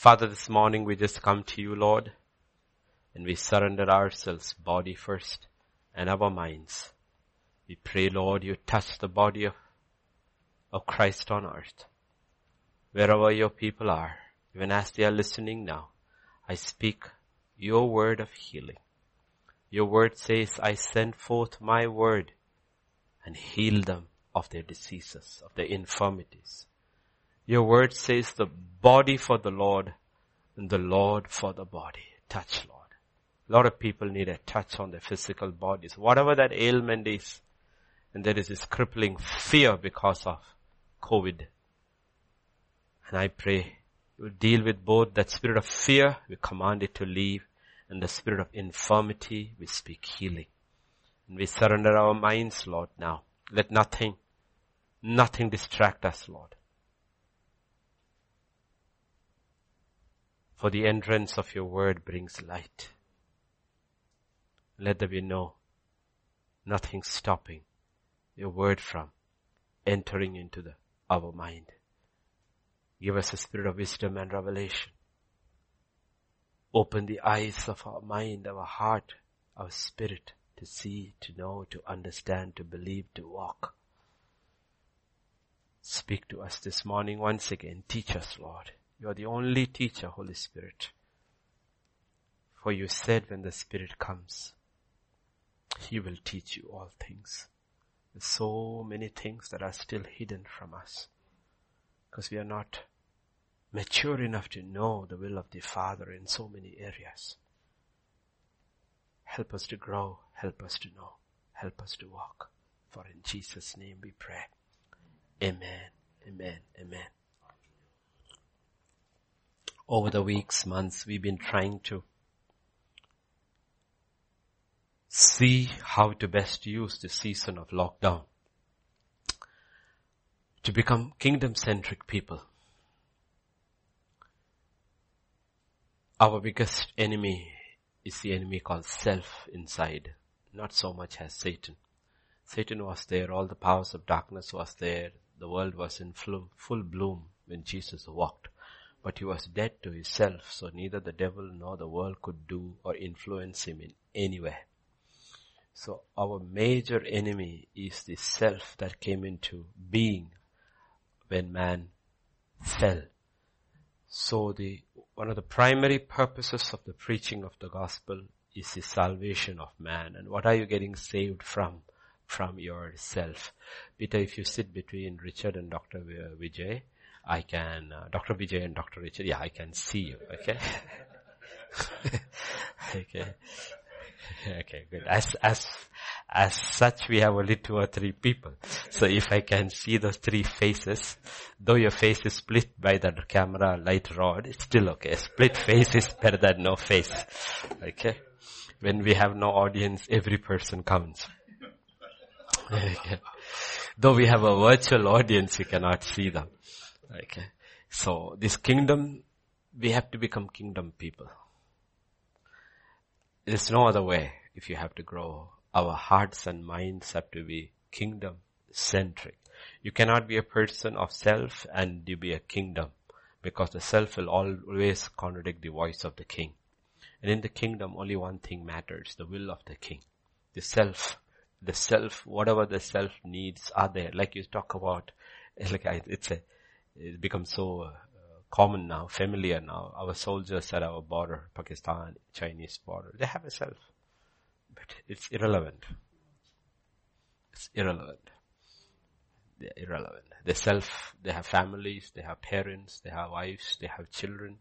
Father, this morning we just come to you, Lord, and we surrender ourselves, body first, and our minds. We pray, Lord, you touch the body of, of Christ on earth. Wherever your people are, even as they are listening now, I speak your word of healing. Your word says, I send forth my word and heal them of their diseases, of their infirmities. Your word says the body for the Lord and the Lord for the body. Touch, Lord. A lot of people need a touch on their physical bodies. Whatever that ailment is, and there is this crippling fear because of COVID. And I pray you will deal with both that spirit of fear, we command it to leave, and the spirit of infirmity, we speak healing. And we surrender our minds, Lord, now. Let nothing, nothing distract us, Lord. For the entrance of your word brings light. Let there be no, nothing stopping your word from entering into the, our mind. Give us a spirit of wisdom and revelation. Open the eyes of our mind, our heart, our spirit to see, to know, to understand, to believe, to walk. Speak to us this morning once again. Teach us, Lord. You are the only teacher, Holy Spirit. For you said when the Spirit comes, He will teach you all things. There's so many things that are still hidden from us. Because we are not mature enough to know the will of the Father in so many areas. Help us to grow. Help us to know. Help us to walk. For in Jesus' name we pray. Amen. Amen. Amen. Over the weeks, months, we've been trying to see how to best use the season of lockdown to become kingdom centric people. Our biggest enemy is the enemy called self inside, not so much as Satan. Satan was there, all the powers of darkness was there, the world was in full bloom when Jesus walked. But he was dead to himself, so neither the devil nor the world could do or influence him in any way. So our major enemy is the self that came into being when man fell. So the one of the primary purposes of the preaching of the gospel is the salvation of man. And what are you getting saved from? From yourself. Peter, if you sit between Richard and Dr. Vijay, I can, uh, Dr. Vijay and Dr. Richard, yeah, I can see you, okay? okay. Okay, good. As, as, as such, we have only two or three people. So if I can see those three faces, though your face is split by the camera light rod, it's still okay. Split face is better than no face. Okay? When we have no audience, every person counts. Okay. Though we have a virtual audience, you cannot see them. Okay. So this kingdom, we have to become kingdom people. There's no other way if you have to grow. Our hearts and minds have to be kingdom centric. You cannot be a person of self and you be a kingdom because the self will always contradict the voice of the king. And in the kingdom, only one thing matters, the will of the king. The self, the self, whatever the self needs are there. Like you talk about, like it's a, it becomes so uh, common now, familiar now. Our soldiers at our border, Pakistan, Chinese border, they have a self. But it's irrelevant. It's irrelevant. They're irrelevant. They self, they have families, they have parents, they have wives, they have children,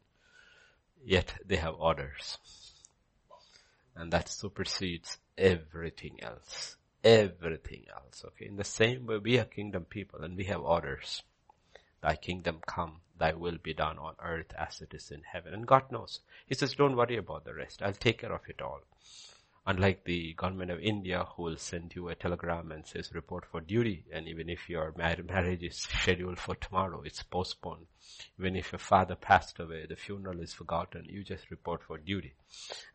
yet they have orders. And that supersedes everything else. Everything else, okay? In the same way, we are kingdom people and we have orders. Thy kingdom come, thy will be done on earth as it is in heaven. And God knows. He says, don't worry about the rest. I'll take care of it all. Unlike the government of India who will send you a telegram and says report for duty. And even if your marriage is scheduled for tomorrow, it's postponed. Even if your father passed away, the funeral is forgotten, you just report for duty.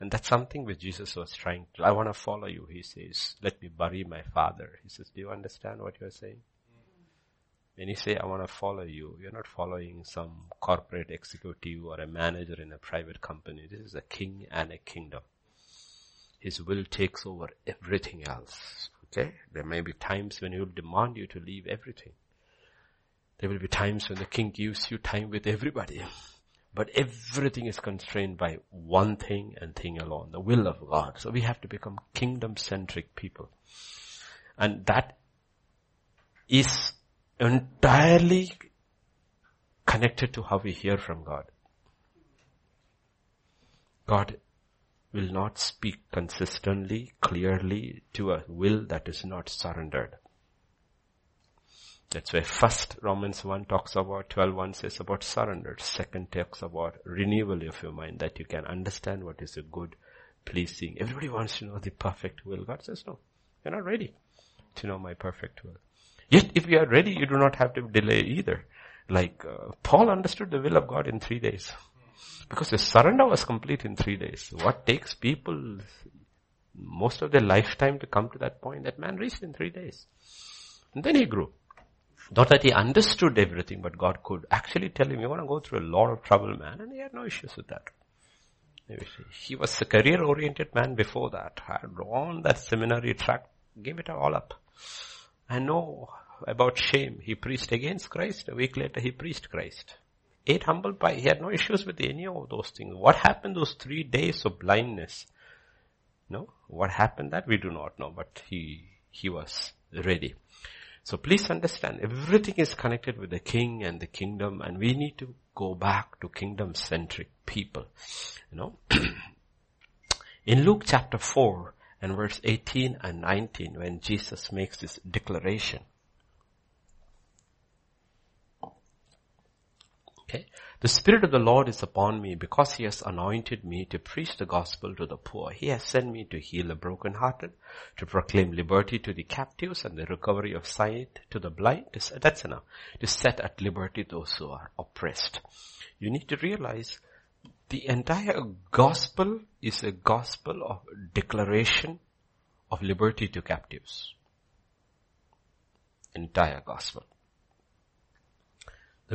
And that's something which Jesus was trying to, I want to follow you. He says, let me bury my father. He says, do you understand what you're saying? When you say, I want to follow you, you're not following some corporate executive or a manager in a private company. This is a king and a kingdom. His will takes over everything else. Okay? There may be times when he will demand you to leave everything. There will be times when the king gives you time with everybody. But everything is constrained by one thing and thing alone, the will of God. So we have to become kingdom centric people. And that is entirely connected to how we hear from God. God will not speak consistently, clearly to a will that is not surrendered. That's why first Romans 1 talks about, 12 1 says about surrender. Second talks about renewal of your mind that you can understand what is a good, pleasing. Everybody wants to know the perfect will. God says no. You're not ready to know my perfect will. Yet if you are ready, you do not have to delay either. Like uh, Paul understood the will of God in three days. Because the surrender was complete in three days. What takes people most of their lifetime to come to that point? That man reached in three days. And then he grew. Not that he understood everything, but God could actually tell him, you're going to go through a lot of trouble, man. And he had no issues with that. He was a career oriented man before that. Had on that seminary track, gave it all up. I know about shame. He preached against Christ. A week later, he preached Christ. Ate humble pie. He had no issues with any of those things. What happened those three days of blindness? No? What happened that we do not know, but he, he was ready. So please understand, everything is connected with the king and the kingdom and we need to go back to kingdom centric people. You know? In Luke chapter 4 and verse 18 and 19 when Jesus makes this declaration. Okay. The Spirit of the Lord is upon me because He has anointed me to preach the gospel to the poor. He has sent me to heal the brokenhearted, to proclaim liberty to the captives and the recovery of sight to the blind. That's enough. To set at liberty those who are oppressed. You need to realize the entire gospel is a gospel of declaration of liberty to captives. Entire gospel.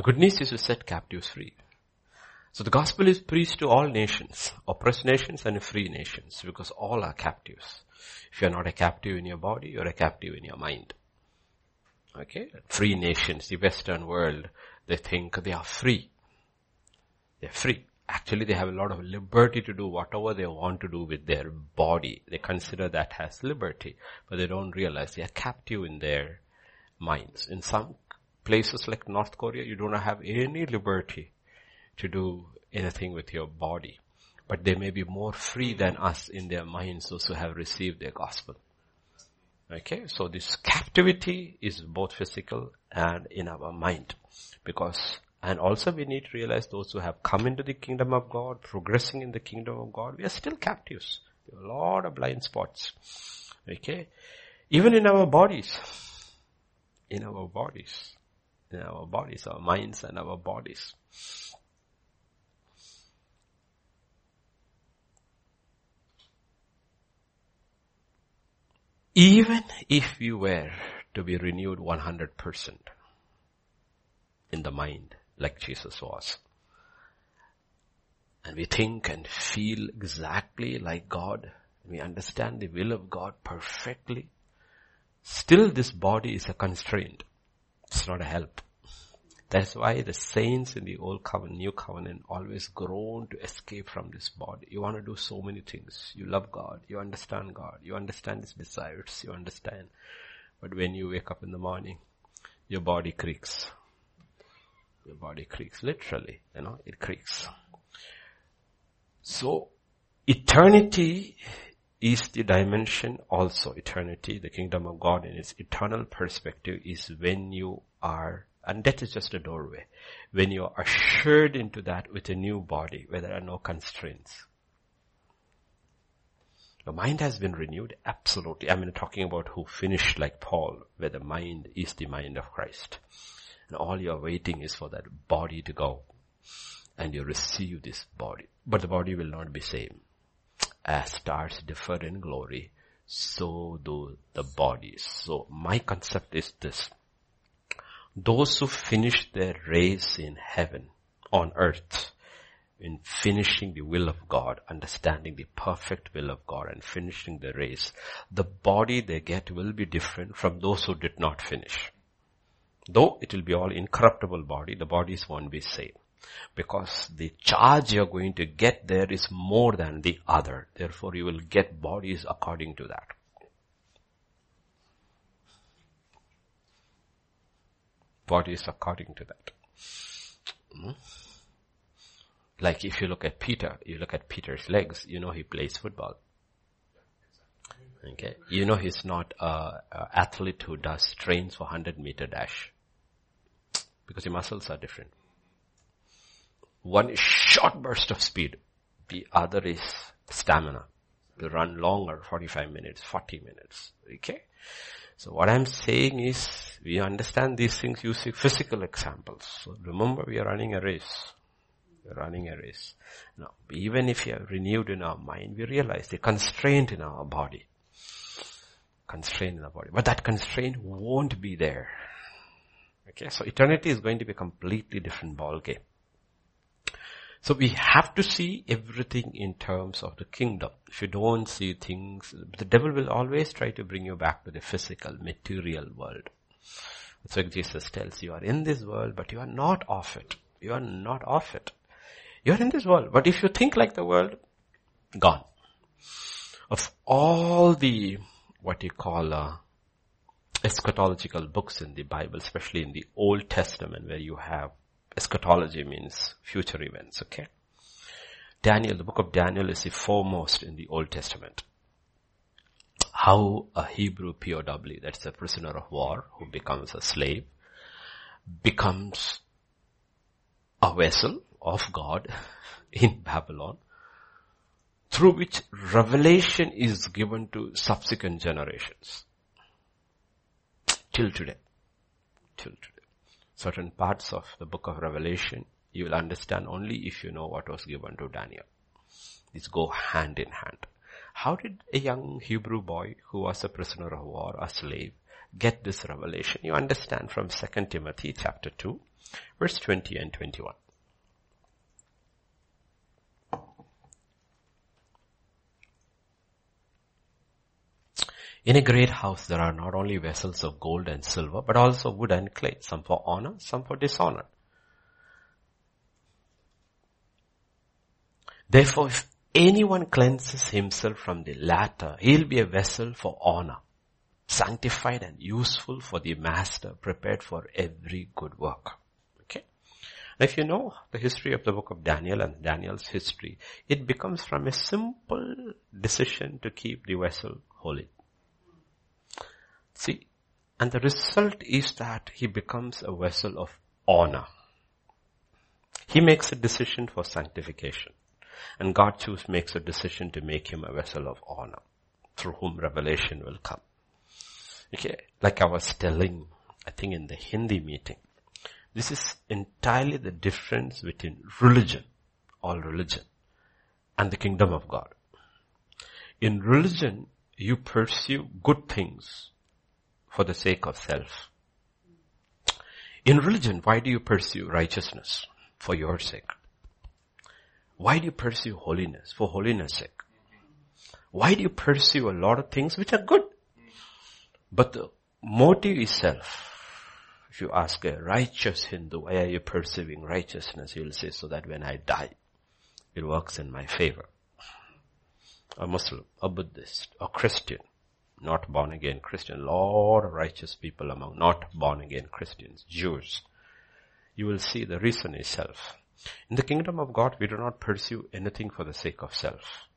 The good news is to set captives free. So the gospel is preached to all nations, oppressed nations and free nations, because all are captives. If you're not a captive in your body, you're a captive in your mind. Okay? Free nations, the western world, they think they are free. They're free. Actually, they have a lot of liberty to do whatever they want to do with their body. They consider that as liberty, but they don't realize they are captive in their minds. In some places like North Korea, you do not have any liberty to do anything with your body. But they may be more free than us in their minds, those who have received their gospel. Okay, so this captivity is both physical and in our mind. Because, and also we need to realize those who have come into the kingdom of God, progressing in the kingdom of God, we are still captives. There are a lot of blind spots. Okay, even in our bodies, in our bodies, in our bodies, our minds and our bodies. Even if you were to be renewed 100% in the mind, like Jesus was, and we think and feel exactly like God, we understand the will of God perfectly, still this body is a constraint. It's not a help. That's why the saints in the old covenant, new covenant always groan to escape from this body. You want to do so many things. You love God. You understand God. You understand His desires. You understand. But when you wake up in the morning, your body creaks. Your body creaks. Literally, you know, it creaks. So, eternity is the dimension also eternity, the kingdom of God in its eternal perspective is when you are, and that is just a doorway, when you are ushered into that with a new body where there are no constraints. The mind has been renewed, absolutely. I mean talking about who finished like Paul, where the mind is the mind of Christ. And all you're waiting is for that body to go. And you receive this body. But the body will not be same as stars differ in glory, so do the bodies. So my concept is this. Those who finish their race in heaven, on earth, in finishing the will of God, understanding the perfect will of God and finishing the race, the body they get will be different from those who did not finish. Though it will be all incorruptible body, the bodies won't be same. Because the charge you're going to get there is more than the other. Therefore you will get bodies according to that. Bodies according to that. Hmm? Like if you look at Peter, you look at Peter's legs, you know he plays football. Okay. You know he's not a, a athlete who does trains for 100 meter dash. Because the muscles are different. One is short burst of speed. The other is stamina. To run longer, 45 minutes, 40 minutes. Okay. So what I'm saying is, we understand these things using physical examples. So remember we are running a race. We're running a race. Now, even if you are renewed in our mind, we realize the constraint in our body. Constraint in our body. But that constraint won't be there. Okay, so eternity is going to be a completely different ball game. So we have to see everything in terms of the kingdom. If you don't see things, the devil will always try to bring you back to the physical, material world. That's why Jesus tells you are in this world, but you are not of it. You are not of it. You're in this world, but if you think like the world, gone. Of all the, what you call, uh, eschatological books in the Bible, especially in the Old Testament where you have eschatology means future events, okay? Daniel, the book of Daniel is the foremost in the Old Testament. How a Hebrew POW, that's a prisoner of war who becomes a slave, becomes a vessel of God in Babylon through which revelation is given to subsequent generations. Till today. Till today. Certain parts of the book of Revelation you will understand only if you know what was given to Daniel. These go hand in hand. How did a young Hebrew boy who was a prisoner of war, a slave, get this revelation? You understand from 2 Timothy chapter 2, verse 20 and 21. In a great house there are not only vessels of gold and silver, but also wood and clay, some for honor, some for dishonor. Therefore, if anyone cleanses himself from the latter, he'll be a vessel for honor, sanctified and useful for the master, prepared for every good work. Okay. Now if you know the history of the book of Daniel and Daniel's history, it becomes from a simple decision to keep the vessel holy. See, and the result is that he becomes a vessel of honor. He makes a decision for sanctification. And God choose makes a decision to make him a vessel of honor through whom revelation will come. Okay, like I was telling, I think in the Hindi meeting, this is entirely the difference between religion, all religion, and the kingdom of God. In religion, you pursue good things for the sake of self. In religion, why do you pursue righteousness? For your sake. Why do you pursue holiness? For holiness sake. Why do you pursue a lot of things which are good? But the motive is self. If you ask a righteous Hindu, why are you pursuing righteousness? He will say, so that when I die, it works in my favor. A Muslim, a Buddhist, a Christian, not born again Christian, of righteous people among not born again Christians, Jews. You will see the reason is self. In the kingdom of God, we do not pursue anything for the sake of self.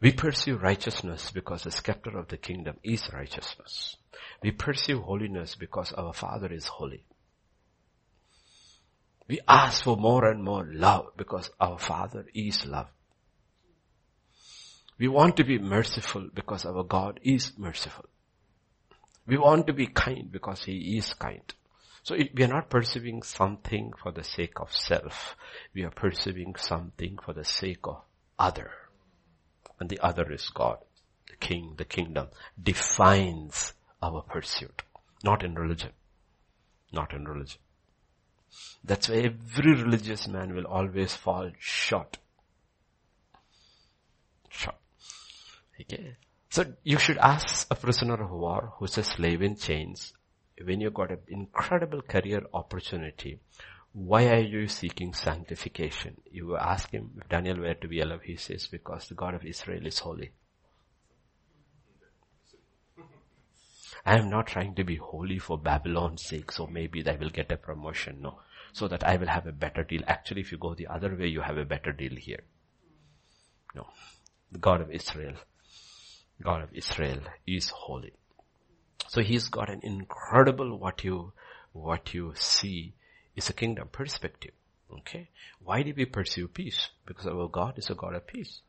We pursue righteousness because the scepter of the kingdom is righteousness. We pursue holiness because our Father is holy. We ask for more and more love because our Father is love. We want to be merciful because our God is merciful. We want to be kind because He is kind. So it, we are not pursuing something for the sake of self. We are pursuing something for the sake of other. And the other is God. The King, the kingdom defines our pursuit. Not in religion. not in religion. That's why every religious man will always fall short. Short. Okay. So you should ask a prisoner of war who's a slave in chains, when you got an incredible career opportunity, why are you seeking sanctification? You ask him, if Daniel were to be alive, he says, because the God of Israel is holy. I am not trying to be holy for Babylon's sake, so maybe I will get a promotion. No. So that I will have a better deal. Actually, if you go the other way, you have a better deal here. No. The God of Israel, God of Israel is holy. So he's got an incredible what you, what you see is a kingdom perspective. Okay. Why do we pursue peace? Because our God is a God of peace.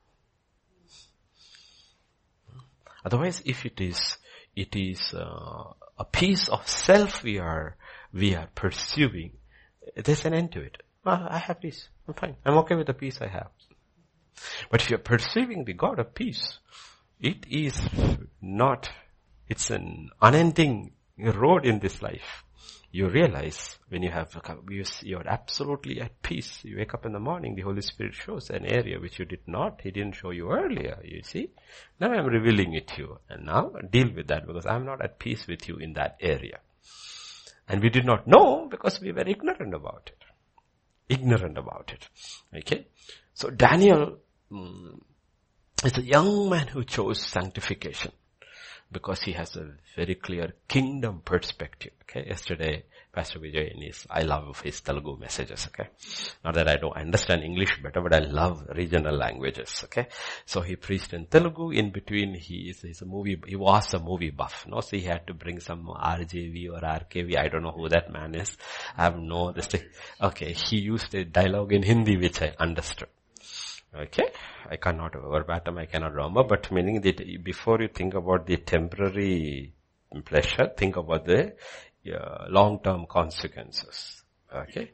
Otherwise, if it is, it is uh, a piece of self we are, we are pursuing, there's an end to it. Well, I have peace. I'm fine. I'm okay with the peace I have. But if you're pursuing the God of peace, it is not, it's an unending road in this life you realize when you have, you're absolutely at peace. You wake up in the morning, the Holy Spirit shows an area which you did not, He didn't show you earlier, you see. Now I'm revealing it to you. And now deal with that because I'm not at peace with you in that area. And we did not know because we were ignorant about it. Ignorant about it. Okay. So Daniel mm, is a young man who chose sanctification because he has a very clear kingdom perspective. Okay, yesterday Pastor Vijay in his, I love his Telugu messages. Okay, not that I don't understand English better, but I love regional languages. Okay, so he preached in Telugu. In between, he is he's a movie. He was a movie buff. No, so he had to bring some RJV or RKV. I don't know who that man is. I have no. Okay, he used a dialogue in Hindi which I understood. Okay, I cannot verbatim, I cannot remember, but meaning that before you think about the temporary pleasure, think about the uh, long-term consequences. Okay.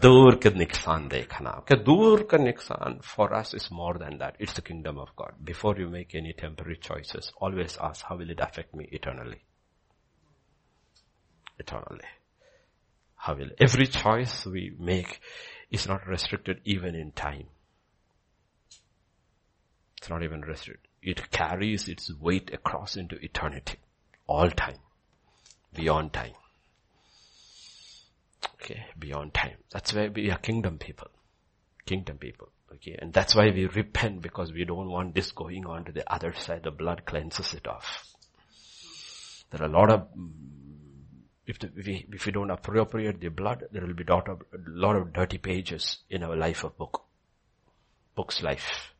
Dur ke niksan dekhana. Okay, dur ka niksan for us is more than that. It's the kingdom of God. Before you make any temporary choices, always ask, how will it affect me eternally? Eternally. How will, every choice we make is not restricted even in time it's not even restricted. It carries its weight across into eternity. All time. Beyond time. Okay, beyond time. That's why we are kingdom people. Kingdom people. Okay, and that's why we repent because we don't want this going on to the other side. The blood cleanses it off. There are a lot of, if, the, if, we, if we don't appropriate the blood, there will be a lot of, a lot of dirty pages in our life of book. Book's life.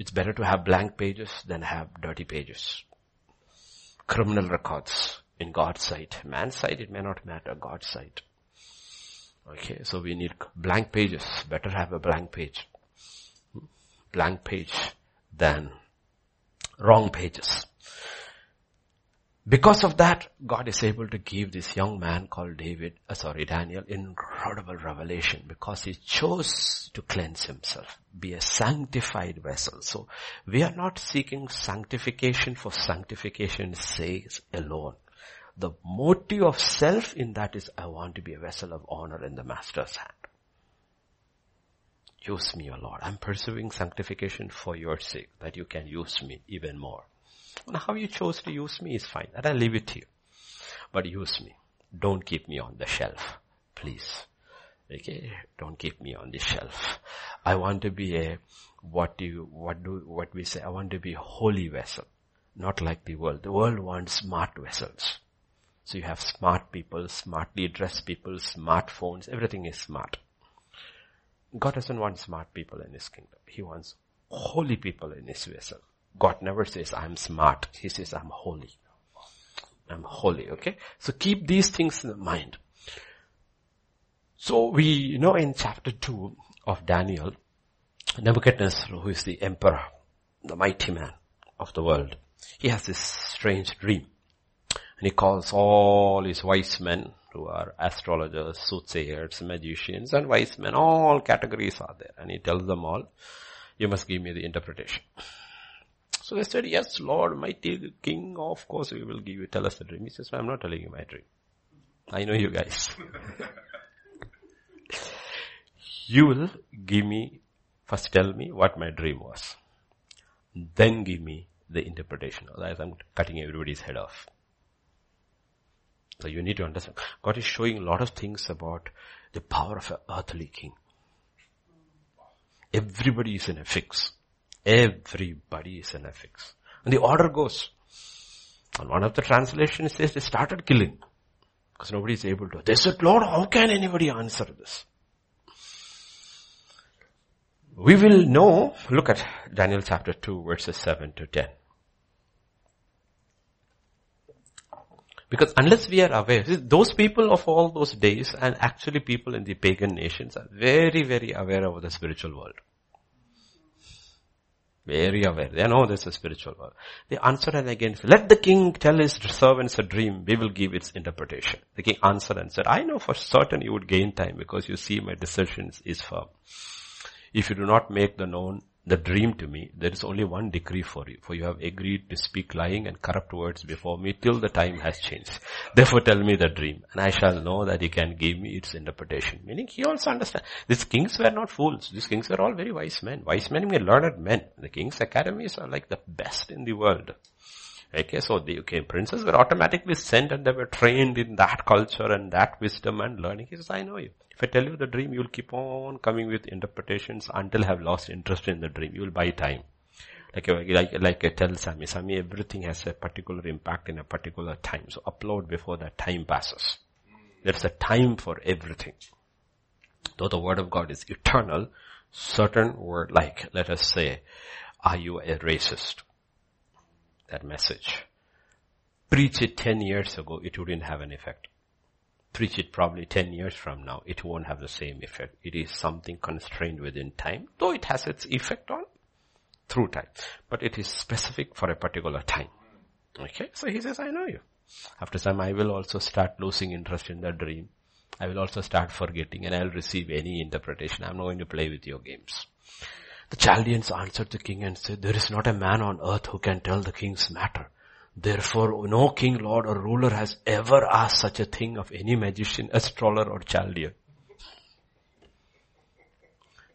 It's better to have blank pages than have dirty pages. Criminal records in God's sight. Man's sight, it may not matter. God's sight. Okay, so we need blank pages. Better have a blank page. Hmm? Blank page than wrong pages. Because of that, God is able to give this young man called David, uh, sorry, Daniel, incredible revelation because he chose to cleanse himself, be a sanctified vessel. So we are not seeking sanctification for sanctification's sake alone. The motive of self in that is I want to be a vessel of honor in the master's hand. Use me, O Lord. I'm pursuing sanctification for your sake, that you can use me even more. And how you chose to use me is fine. And I'll leave it to you. But use me. Don't keep me on the shelf. Please. Okay? Don't keep me on the shelf. I want to be a, what do you, what do, what we say, I want to be a holy vessel. Not like the world. The world wants smart vessels. So you have smart people, smartly dressed people, smartphones, everything is smart. God doesn't want smart people in his kingdom. He wants holy people in his vessel. God never says, I'm smart. He says, I'm holy. I'm holy, okay? So keep these things in mind. So we know in chapter 2 of Daniel, Nebuchadnezzar, who is the emperor, the mighty man of the world, he has this strange dream. And he calls all his wise men who are astrologers, soothsayers, magicians, and wise men. All categories are there. And he tells them all, you must give me the interpretation. So they said, yes, Lord, mighty King, of course we will give you, tell us the dream. He says, I'm not telling you my dream. I know you guys. you will give me, first tell me what my dream was. Then give me the interpretation. Otherwise I'm cutting everybody's head off. So you need to understand. God is showing a lot of things about the power of an earthly king. Everybody is in a fix. Everybody is in a fix. And the order goes. And one of the translations says they started killing. Because nobody is able to. They said, Lord, how can anybody answer this? We will know, look at Daniel chapter 2 verses 7 to 10. Because unless we are aware, those people of all those days and actually people in the pagan nations are very, very aware of the spiritual world. Very aware. They know this is spiritual world. They answered and again, said, let the king tell his servants a dream. We will give its interpretation. The king answered and said, I know for certain you would gain time because you see my decision is firm. If you do not make the known the dream to me, there is only one decree for you, for you have agreed to speak lying and corrupt words before me till the time has changed. Therefore tell me the dream, and I shall know that he can give me its interpretation. Meaning he also understands. These kings were not fools. These kings were all very wise men. Wise men mean learned men. The king's academies are like the best in the world. Okay, so the okay, princes were automatically sent and they were trained in that culture and that wisdom and learning. He says, I know you. If I tell you the dream, you'll keep on coming with interpretations until have lost interest in the dream. You will buy time. Like, uh, like, like I tell Sami, Sami, everything has a particular impact in a particular time. So upload before that time passes. There's a time for everything. Though the word of God is eternal, certain word like, let us say, are you a racist? that message. Preach it 10 years ago, it wouldn't have an effect. Preach it probably 10 years from now, it won't have the same effect. It is something constrained within time, though it has its effect on through time. But it is specific for a particular time. Okay, so he says, I know you. After some, I will also start losing interest in the dream. I will also start forgetting and I'll receive any interpretation. I'm not going to play with your games. The Chaldeans answered the king and said, there is not a man on earth who can tell the king's matter. Therefore, no king, lord or ruler has ever asked such a thing of any magician, astrologer or Chaldean.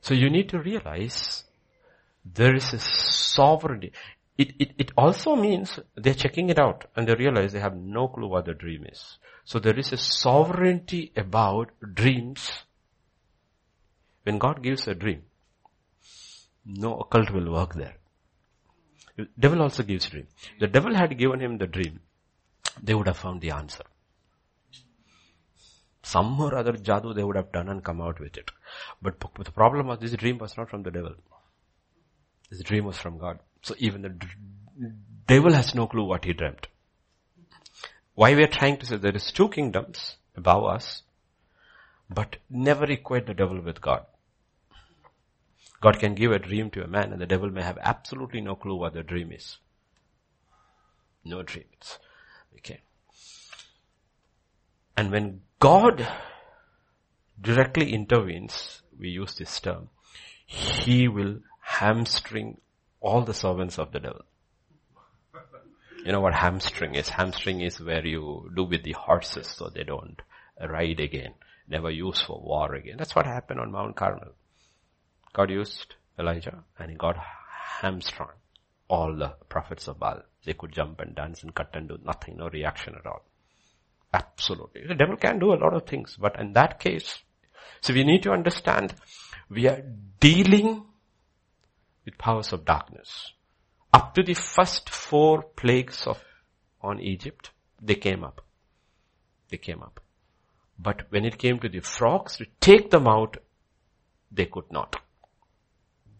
So you need to realize there is a sovereignty. It, it, it also means they're checking it out and they realize they have no clue what the dream is. So there is a sovereignty about dreams. When God gives a dream, no occult will work there. Devil also gives dream. The devil had given him the dream, they would have found the answer. Some or other jadoo they would have done and come out with it. But the problem was this dream was not from the devil. This dream was from God. So even the devil has no clue what he dreamt. Why we are trying to say there is two kingdoms above us, but never equate the devil with God. God can give a dream to a man and the devil may have absolutely no clue what the dream is. No dreams. Okay. And when God directly intervenes, we use this term, he will hamstring all the servants of the devil. You know what hamstring is? Hamstring is where you do with the horses so they don't ride again, never use for war again. That's what happened on Mount Carmel. God used Elijah and he got hamstrung all the prophets of Baal. They could jump and dance and cut and do nothing, no reaction at all. Absolutely. The devil can do a lot of things, but in that case, so we need to understand we are dealing with powers of darkness. Up to the first four plagues of on Egypt, they came up. They came up. But when it came to the frogs, to take them out, they could not.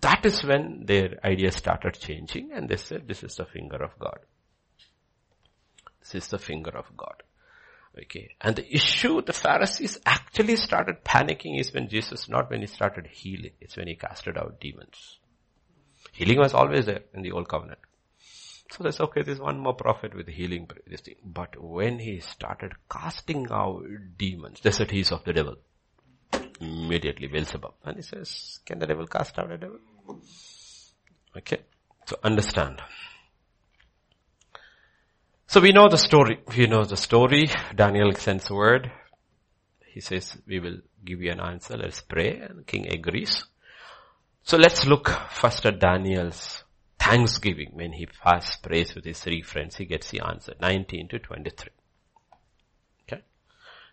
That is when their ideas started changing and they said, this is the finger of God. This is the finger of God. Okay. And the issue the Pharisees actually started panicking is when Jesus, not when he started healing, it's when he casted out demons. Healing was always there in the old covenant. So that's okay, there's one more prophet with healing this thing. But when he started casting out demons, they said he's of the devil. Immediately Beelzebub. And he says, can the devil cast out a devil? Okay. So understand. So we know the story. We know the story. Daniel sends word. He says, we will give you an answer. Let's pray. And king agrees. So let's look first at Daniel's thanksgiving when he first prays with his three friends. He gets the answer, 19 to 23.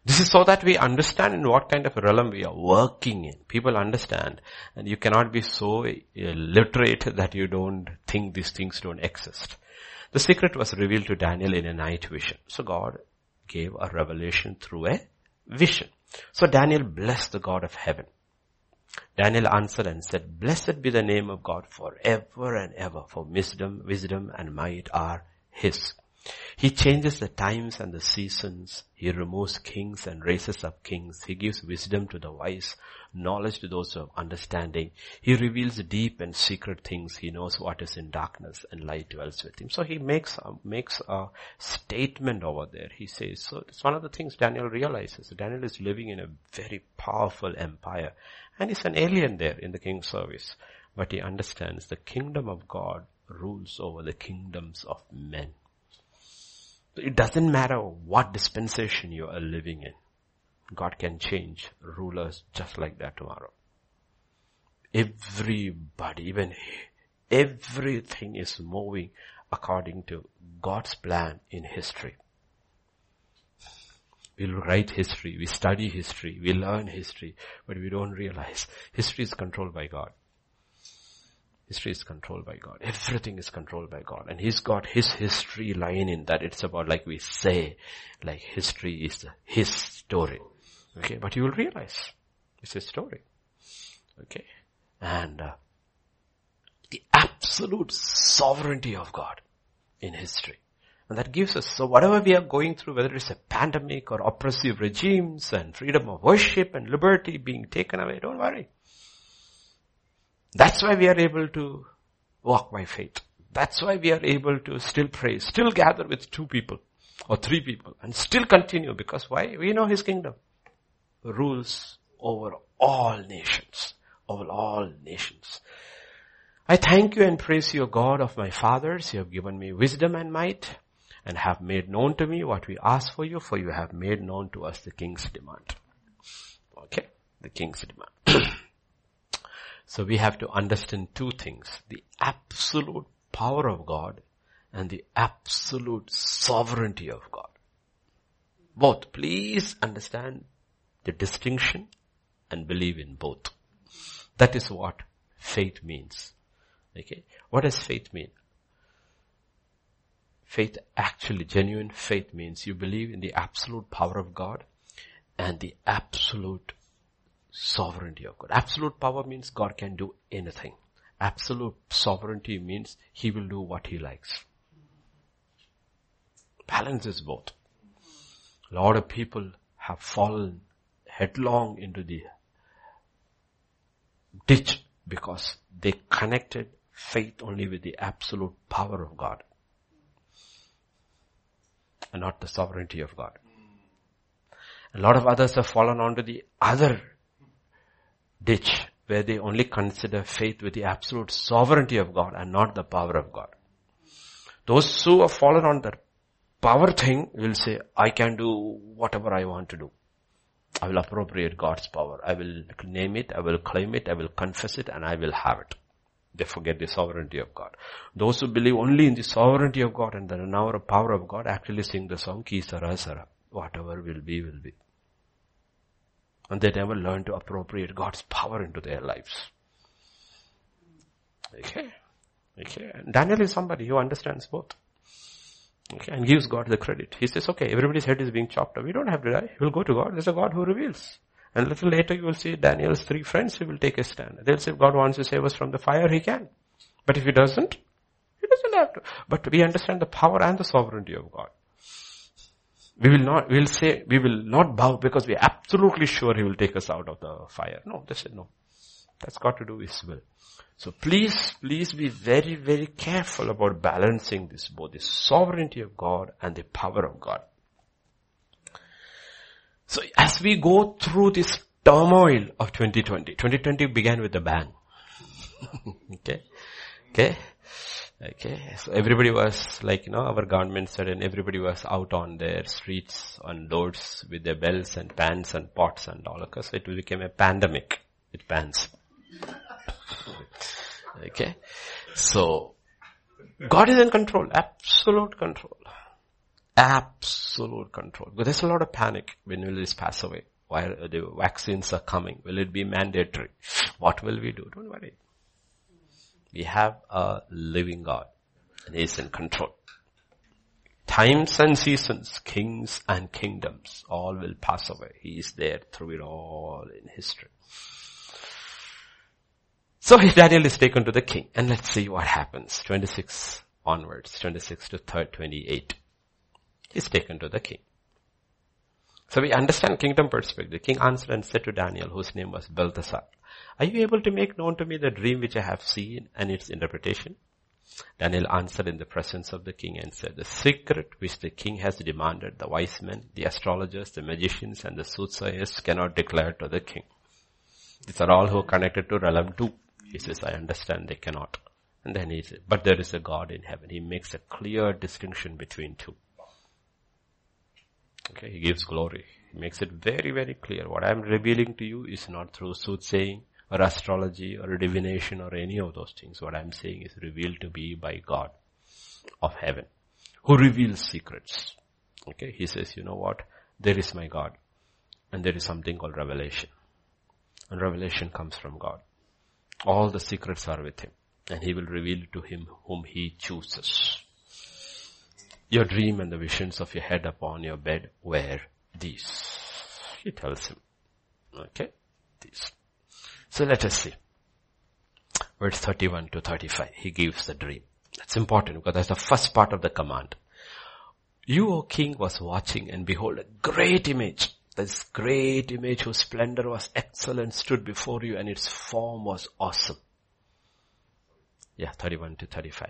This is so that we understand in what kind of realm we are working in. People understand and you cannot be so uh, literate that you don't think these things don't exist. The secret was revealed to Daniel in a night vision. So God gave a revelation through a vision. So Daniel blessed the God of heaven. Daniel answered and said, blessed be the name of God forever and ever, for wisdom, wisdom and might are his. He changes the times and the seasons. He removes kings and raises up kings. He gives wisdom to the wise, knowledge to those of understanding. He reveals deep and secret things. He knows what is in darkness and light dwells with him. So he makes, makes a statement over there. He says, so it's one of the things Daniel realizes. Daniel is living in a very powerful empire and he's an alien there in the king's service. But he understands the kingdom of God rules over the kingdoms of men. It doesn't matter what dispensation you are living in. God can change rulers just like that tomorrow. Everybody, even everything is moving according to God's plan in history. We write history, we study history, we learn history, but we don't realize history is controlled by God. History is controlled by God. Everything is controlled by God. And He's got His history line in that. It's about like we say, like history is His story. Okay, but you will realize it's His story. Okay, and uh, the absolute sovereignty of God in history. And that gives us, so whatever we are going through, whether it's a pandemic or oppressive regimes and freedom of worship and liberty being taken away, don't worry. That's why we are able to walk by faith. That's why we are able to still pray, still gather with two people or three people and still continue because why? We know His kingdom rules over all nations, over all nations. I thank you and praise you, God of my fathers. You have given me wisdom and might and have made known to me what we ask for you, for you have made known to us the king's demand. Okay, the king's demand. So we have to understand two things. The absolute power of God and the absolute sovereignty of God. Both. Please understand the distinction and believe in both. That is what faith means. Okay. What does faith mean? Faith actually, genuine faith means you believe in the absolute power of God and the absolute sovereignty of God. Absolute power means God can do anything. Absolute sovereignty means He will do what He likes. Balance is both. A lot of people have fallen headlong into the ditch because they connected faith only with the absolute power of God and not the sovereignty of God. A lot of others have fallen onto the other ditch where they only consider faith with the absolute sovereignty of God and not the power of God. Those who have fallen on the power thing will say, I can do whatever I want to do. I will appropriate God's power. I will name it, I will claim it, I will confess it, and I will have it. They forget the sovereignty of God. Those who believe only in the sovereignty of God and the power of God actually sing the song, Que Sera Sera. Whatever will be, will be. And they never learn to appropriate God's power into their lives. Okay. Okay. Daniel is somebody who understands both. Okay. And gives God the credit. He says, okay, everybody's head is being chopped off. We don't have to die. We'll go to God. There's a God who reveals. And a little later you will see Daniel's three friends who will take a stand. They'll say, if God wants to save us from the fire, He can. But if He doesn't, He doesn't have to. But we understand the power and the sovereignty of God. We will not, we'll say, we will not bow because we are absolutely sure He will take us out of the fire. No, they said no. That's got to do with His will. So please, please be very, very careful about balancing this, both the sovereignty of God and the power of God. So as we go through this turmoil of 2020, 2020 began with a bang. okay? Okay? Okay, so everybody was like, you know, our government said and everybody was out on their streets on roads with their bells and pans and pots and all. Okay, so it became a pandemic with pans. okay, so God is in control, absolute control. Absolute control. But there's a lot of panic when will this pass away? Why the vaccines are coming? Will it be mandatory? What will we do? Don't worry. We have a living God and He is in control. Times and seasons, kings and kingdoms, all will pass away. He is there through it all in history. So if Daniel is taken to the king and let's see what happens. 26 onwards, 26 to 28. He's taken to the king. So we understand kingdom perspective. The king answered and said to Daniel, whose name was Belteshazzar, are you able to make known to me the dream which I have seen and its interpretation? Daniel answered in the presence of the king and said, the secret which the king has demanded, the wise men, the astrologers, the magicians and the soothsayers cannot declare to the king. These are all who are connected to realm 2. He says, I understand they cannot. And then he says, but there is a God in heaven. He makes a clear distinction between two. Okay, he gives glory. He makes it very, very clear. What I'm revealing to you is not through soothsaying or astrology or divination or any of those things. What I'm saying is revealed to be by God of heaven who reveals secrets. Okay, he says, you know what? There is my God and there is something called revelation. And revelation comes from God. All the secrets are with him and he will reveal to him whom he chooses. Your dream and the visions of your head upon your bed were these. He tells him. Okay? These. So let us see. Verse 31 to 35. He gives the dream. That's important because that's the first part of the command. You, O king, was watching and behold a great image. This great image whose splendor was excellent stood before you and its form was awesome. Yeah, 31 to 35.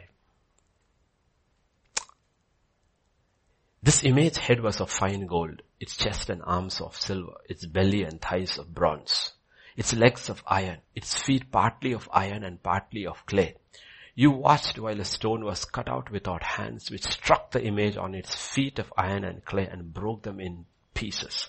This image head was of fine gold, its chest and arms of silver, its belly and thighs of bronze, its legs of iron, its feet partly of iron and partly of clay. You watched while a stone was cut out without hands, which struck the image on its feet of iron and clay and broke them in pieces.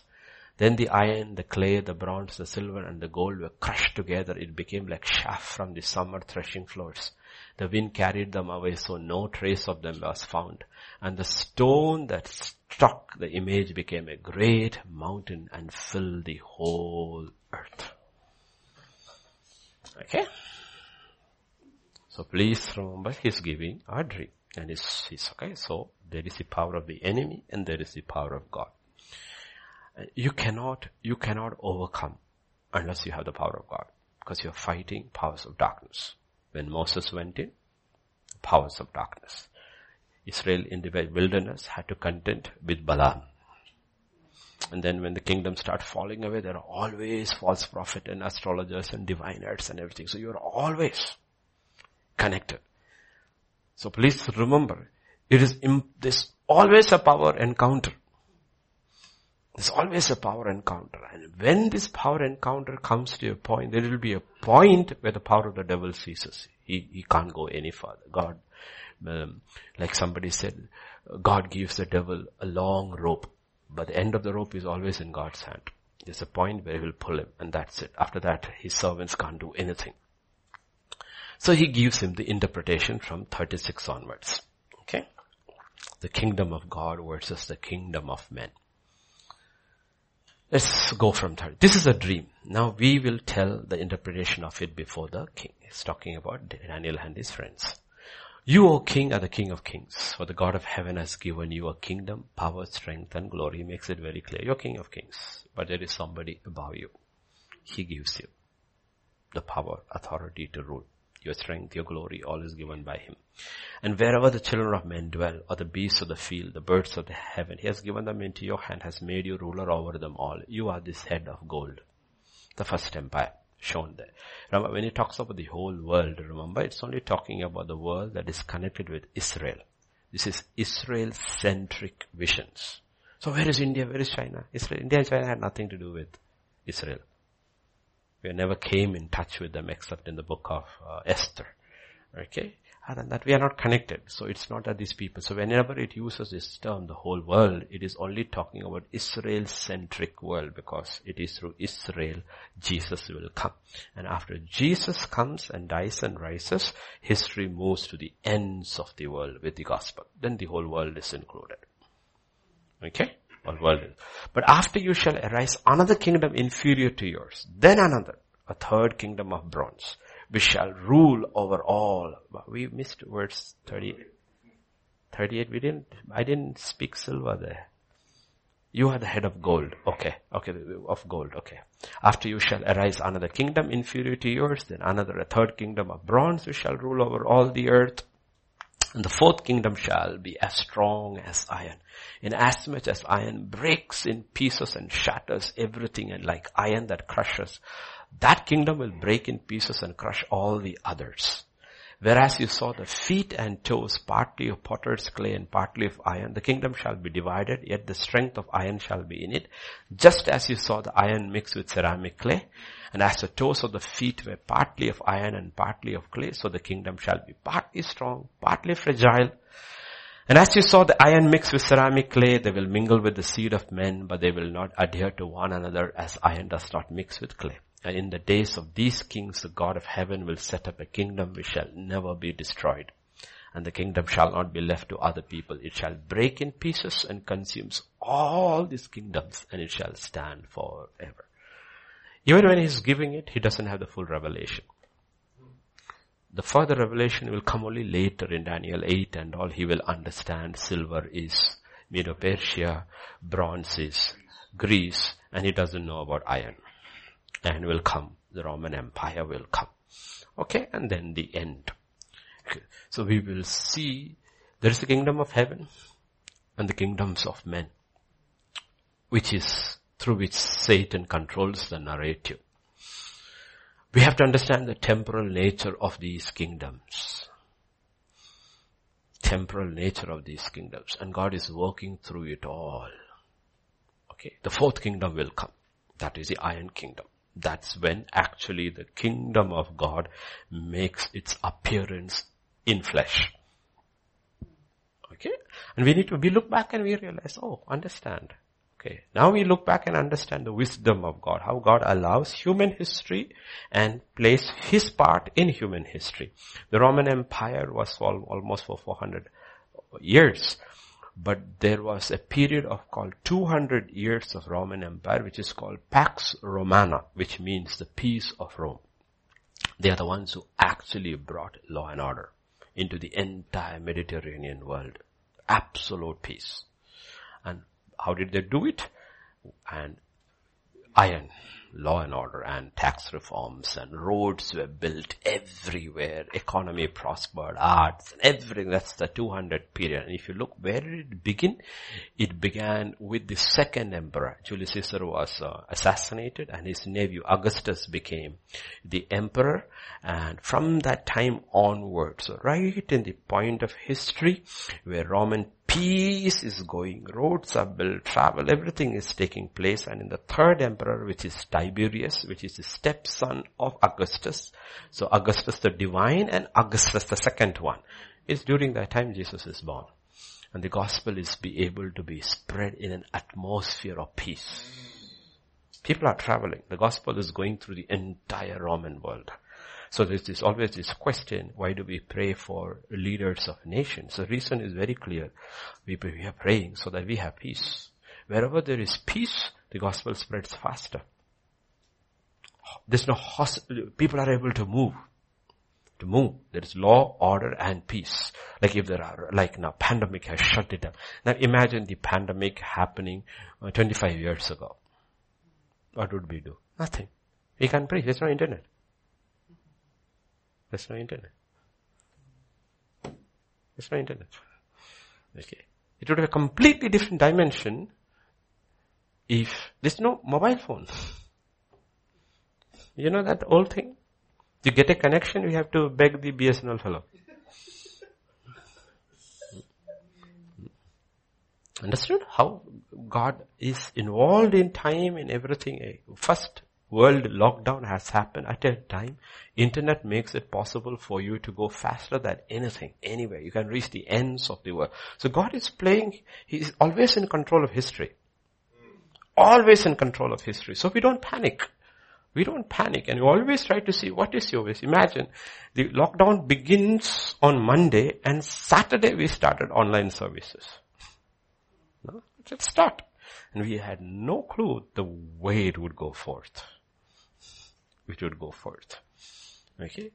Then the iron, the clay, the bronze, the silver and the gold were crushed together. It became like chaff from the summer threshing floors. The wind carried them away so no trace of them was found. And the stone that struck the image became a great mountain and filled the whole earth. Okay? So please remember he's giving a dream. And he's, he's okay. So there is the power of the enemy and there is the power of God. You cannot, you cannot overcome unless you have the power of God because you're fighting powers of darkness. When Moses went in, powers of darkness. Israel in the wilderness had to contend with Balaam. And then when the kingdom start falling away, there are always false prophet and astrologers and diviners and everything. So you're always connected. So please remember, it is, there's always a power encounter. There's always a power encounter. And when this power encounter comes to a point, there will be a point where the power of the devil ceases. He, he can't go any further. God, um, like somebody said, God gives the devil a long rope, but the end of the rope is always in God's hand. There's a point where he will pull him and that's it. After that, his servants can't do anything. So he gives him the interpretation from 36 onwards. Okay? The kingdom of God versus the kingdom of men. Let's go from there. This is a dream. Now we will tell the interpretation of it before the king. He's talking about Daniel and his friends. You, O king, are the king of kings. For the God of heaven has given you a kingdom, power, strength, and glory. He makes it very clear. You're king of kings. But there is somebody above you. He gives you the power, authority to rule your strength, your glory, all is given by him. And wherever the children of men dwell, or the beasts of the field, the birds of the heaven, he has given them into your hand, has made you ruler over them all. You are this head of gold. The first empire shown there. Remember, when he talks about the whole world, remember, it's only talking about the world that is connected with Israel. This is Israel-centric visions. So where is India? Where is China? Israel, India and China had nothing to do with Israel. We never came in touch with them except in the book of uh, Esther. Okay. Than that, we are not connected. So it's not that these people. So whenever it uses this term, the whole world, it is only talking about Israel-centric world because it is through Israel Jesus will come. And after Jesus comes and dies and rises, history moves to the ends of the world with the gospel. Then the whole world is included. Okay? All world. But after you shall arise another kingdom inferior to yours, then another, a third kingdom of bronze we shall rule over all. We missed verse 30, 38. We didn't, I didn't speak silver there. You are the head of gold. Okay. Okay. Of gold. Okay. After you shall arise another kingdom inferior to yours, then another, a third kingdom of bronze, which shall rule over all the earth. And the fourth kingdom shall be as strong as iron. In as much as iron breaks in pieces and shatters everything and like iron that crushes, that kingdom will break in pieces and crush all the others. Whereas you saw the feet and toes partly of potter's clay and partly of iron, the kingdom shall be divided, yet the strength of iron shall be in it. Just as you saw the iron mixed with ceramic clay, and as the toes of the feet were partly of iron and partly of clay, so the kingdom shall be partly strong, partly fragile. And as you saw the iron mixed with ceramic clay, they will mingle with the seed of men, but they will not adhere to one another as iron does not mix with clay. And in the days of these kings, the God of heaven will set up a kingdom which shall never be destroyed. And the kingdom shall not be left to other people. It shall break in pieces and consumes all these kingdoms and it shall stand forever. Even when he's giving it, he doesn't have the full revelation. The further revelation will come only later in Daniel 8 and all he will understand silver is Medo-Persia, bronze is Greece, and he doesn't know about iron and will come. The Roman Empire will come. Okay, and then the end. Okay. So we will see there is the kingdom of heaven and the kingdoms of men, which is through which Satan controls the narrative. We have to understand the temporal nature of these kingdoms. Temporal nature of these kingdoms. And God is working through it all. Okay. The fourth kingdom will come. That is the iron kingdom. That's when actually the kingdom of God makes its appearance in flesh. Okay? And we need to, we look back and we realize, oh, understand. Okay. Now we look back and understand the wisdom of God, how God allows human history and plays his part in human history. The Roman Empire was almost for 400 years. But there was a period of called 200 years of Roman Empire, which is called Pax Romana, which means the peace of Rome. They are the ones who actually brought law and order into the entire Mediterranean world. Absolute peace. And how did they do it? And iron law and order and tax reforms and roads were built everywhere. Economy prospered, arts, everything. That's the 200 period. And if you look, where did it begin? It began with the second emperor. Julius Caesar was uh, assassinated and his nephew Augustus became the emperor. And from that time onwards, right in the point of history where Roman peace is going, roads are built, travel, everything is taking place. And in the third emperor, which is Tiberius, which is the stepson of Augustus. So Augustus the divine and Augustus the second one. It's during that time Jesus is born. And the gospel is be able to be spread in an atmosphere of peace. People are traveling. The gospel is going through the entire Roman world. So there's this, always this question, why do we pray for leaders of nations? The reason is very clear. We, we are praying so that we have peace. Wherever there is peace, the gospel spreads faster. There's no people are able to move. To move. There is law, order, and peace. Like if there are, like now, pandemic has shut it down. Now imagine the pandemic happening uh, 25 years ago. What would we do? Nothing. We can't pray. There's no internet. There's no internet. There's no internet. Okay. It would have a completely different dimension if there's no mobile phone. You know that old thing? To get a connection, we have to beg the BSNL fellow. Understood how God is involved in time in everything. Eh? First, world lockdown has happened at a time, internet makes it possible for you to go faster than anything, anywhere. You can reach the ends of the world. So God is playing, He is always in control of history. Always in control of history. So we don't panic. We don't panic and we always try to see what is your wish. Imagine the lockdown begins on Monday and Saturday we started online services. No? Let's start. And we had no clue the way it would go forth. It would go forth. Okay?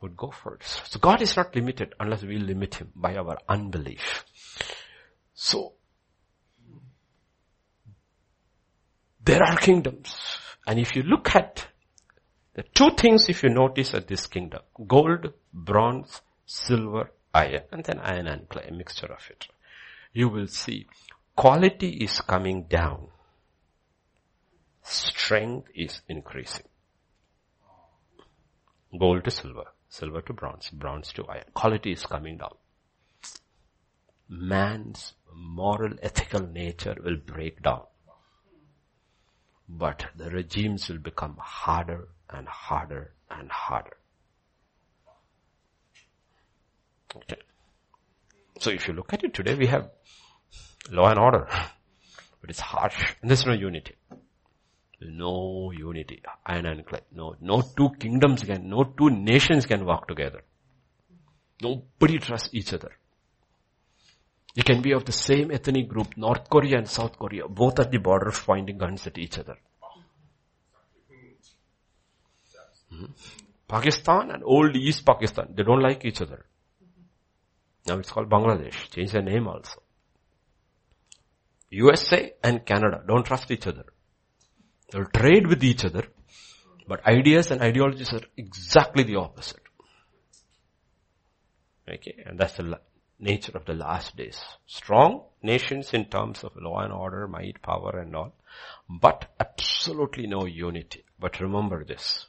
Would go forth. So God is not limited unless we limit Him by our unbelief. So, there are kingdoms. And if you look at the two things if you notice at this kingdom, gold, bronze, silver, iron, and then iron and clay, a mixture of it. You will see quality is coming down. Strength is increasing. Gold to silver, silver to bronze, bronze to iron. Quality is coming down. Man's moral, ethical nature will break down. But the regimes will become harder and harder and harder. Okay. So if you look at it today, we have law and order. But it's harsh. And there's no unity. No unity. Iron and clay. No, no two kingdoms can, no two nations can work together. Nobody trusts each other. You can be of the same ethnic group, North Korea and South Korea, both at the border pointing guns at each other. Hmm? Pakistan and old East Pakistan, they don't like each other. Now it's called Bangladesh. Change the name also. USA and Canada don't trust each other. They'll trade with each other, but ideas and ideologies are exactly the opposite. Okay, and that's the nature of the last days. Strong nations in terms of law and order, might, power and all, but absolutely no unity. But remember this.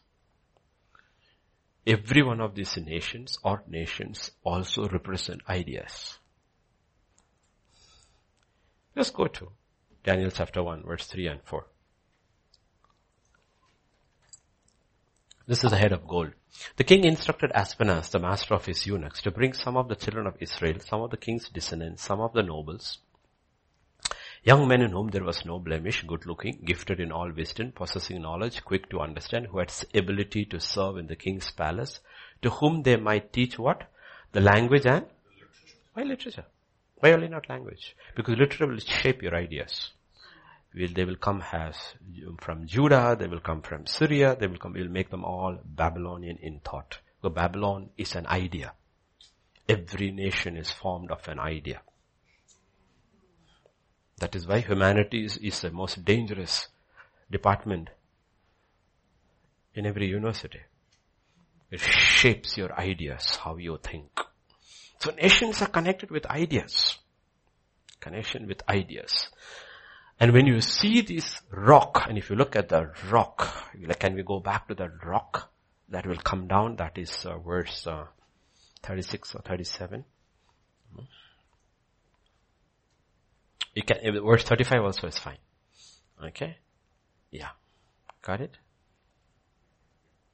Every one of these nations or nations also represent ideas. Let's go to Daniel chapter 1 verse 3 and 4. This is the head of gold. The king instructed Ashpenaz, the master of his eunuchs, to bring some of the children of Israel, some of the king's descendants, some of the nobles, young men in whom there was no blemish, good looking, gifted in all wisdom, possessing knowledge, quick to understand, who had ability to serve in the king's palace, to whom they might teach what? The language and? Why literature? Why only not language? Because literature will shape your ideas. Will, they will come as from Judah, they will come from Syria, they will come, we'll make them all Babylonian in thought. So Babylon is an idea. Every nation is formed of an idea. That is why humanities is the most dangerous department in every university. It shapes your ideas, how you think. So nations are connected with ideas. Connection with ideas. And when you see this rock, and if you look at the rock, can we go back to the rock that will come down? That is uh, verse uh, 36 or 37. You can, verse 35 also is fine. Okay? Yeah. Got it?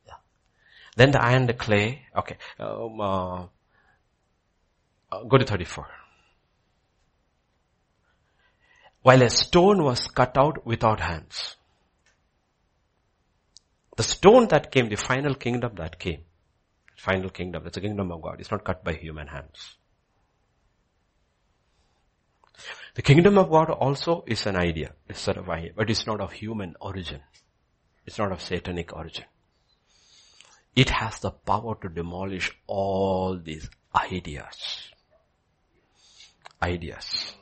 Yeah. Then the iron, the clay. Okay. Um, uh, go to 34. While a stone was cut out without hands. The stone that came, the final kingdom that came, final kingdom, that's the kingdom of God. It's not cut by human hands. The kingdom of God also is an idea, it's sort of idea, but it's not of human origin. It's not of satanic origin. It has the power to demolish all these ideas ideas.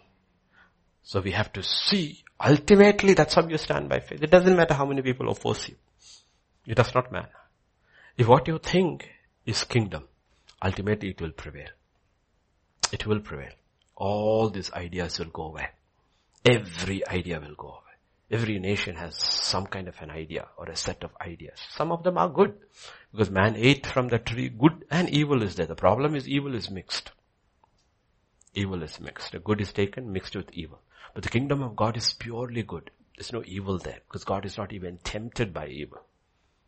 So we have to see, ultimately that's how you stand by faith. It doesn't matter how many people oppose you. It does not matter. If what you think is kingdom, ultimately it will prevail. It will prevail. All these ideas will go away. Every idea will go away. Every nation has some kind of an idea or a set of ideas. Some of them are good because man ate from the tree. Good and evil is there. The problem is evil is mixed. Evil is mixed. The good is taken mixed with evil. But the kingdom of God is purely good. There's no evil there because God is not even tempted by evil.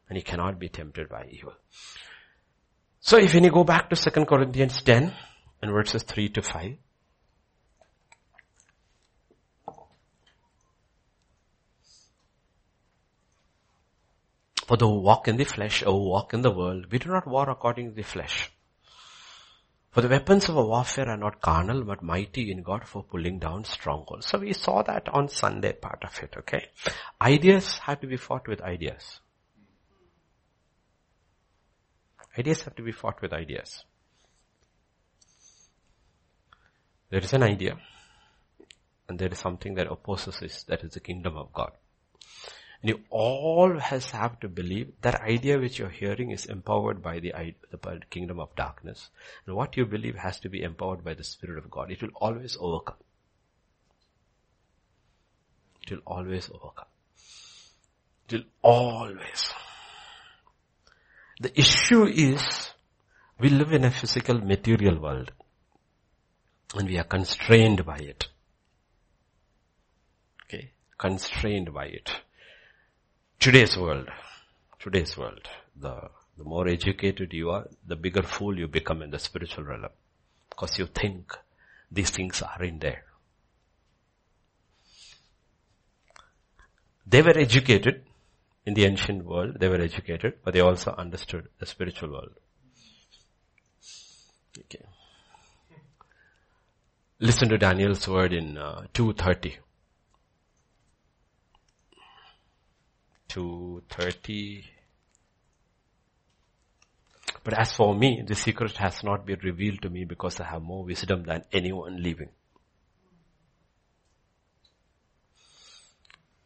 And he cannot be tempted by evil. So if you go back to 2 Corinthians 10 and verses 3 to 5, For those who walk in the flesh or walk in the world, we do not war according to the flesh. For the weapons of warfare are not carnal, but mighty in God for pulling down strongholds. So we saw that on Sunday part of it, okay? Ideas have to be fought with ideas. Ideas have to be fought with ideas. There is an idea, and there is something that opposes it, that is the kingdom of God. And you always have to believe that idea which you're hearing is empowered by the, the kingdom of darkness. And what you believe has to be empowered by the Spirit of God. It will always overcome. It will always overcome. It will always. The issue is, we live in a physical material world. And we are constrained by it. Okay? Constrained by it. Today's world, today's world, the, the more educated you are, the bigger fool you become in the spiritual realm. Because you think these things are in there. They were educated in the ancient world, they were educated, but they also understood the spiritual world. Okay. Listen to Daniel's word in uh, 230. 2.30. But as for me, the secret has not been revealed to me because I have more wisdom than anyone living.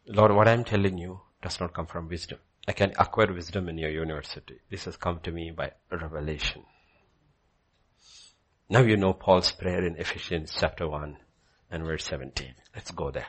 Lord, what I'm telling you does not come from wisdom. I can acquire wisdom in your university. This has come to me by revelation. Now you know Paul's prayer in Ephesians chapter 1 and verse 17. Let's go there.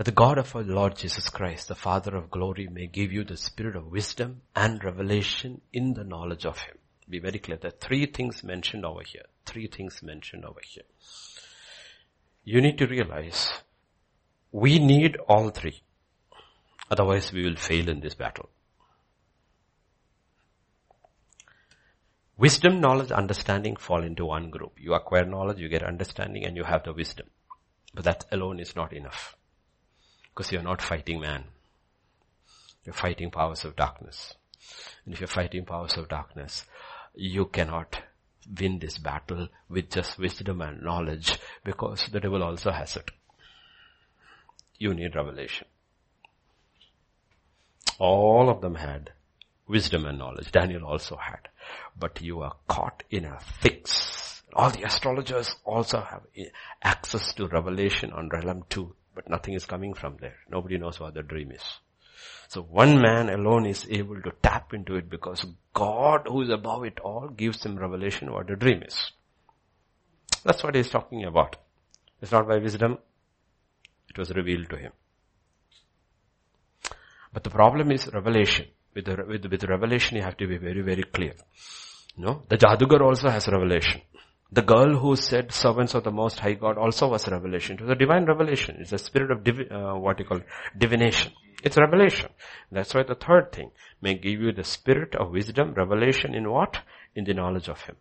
That the God of our Lord Jesus Christ, the Father of glory, may give you the spirit of wisdom and revelation in the knowledge of Him. Be very clear. There are three things mentioned over here. Three things mentioned over here. You need to realize we need all three. Otherwise we will fail in this battle. Wisdom, knowledge, understanding fall into one group. You acquire knowledge, you get understanding, and you have the wisdom. But that alone is not enough. Because you're not fighting man. You're fighting powers of darkness. And if you're fighting powers of darkness, you cannot win this battle with just wisdom and knowledge because the devil also has it. You need revelation. All of them had wisdom and knowledge. Daniel also had. But you are caught in a fix. All the astrologers also have access to revelation on realm 2 but nothing is coming from there. Nobody knows what the dream is. So one man alone is able to tap into it because God who is above it all gives him revelation what the dream is. That's what he's talking about. It's not by wisdom. It was revealed to him. But the problem is revelation. With, the, with, with revelation you have to be very, very clear. No? The Jadugar also has revelation. The girl who said servants of the most high God also was revelation. It was a divine revelation. It's a spirit of uh, what you call divination. It's revelation. That's why the third thing may give you the spirit of wisdom, revelation in what? In the knowledge of Him.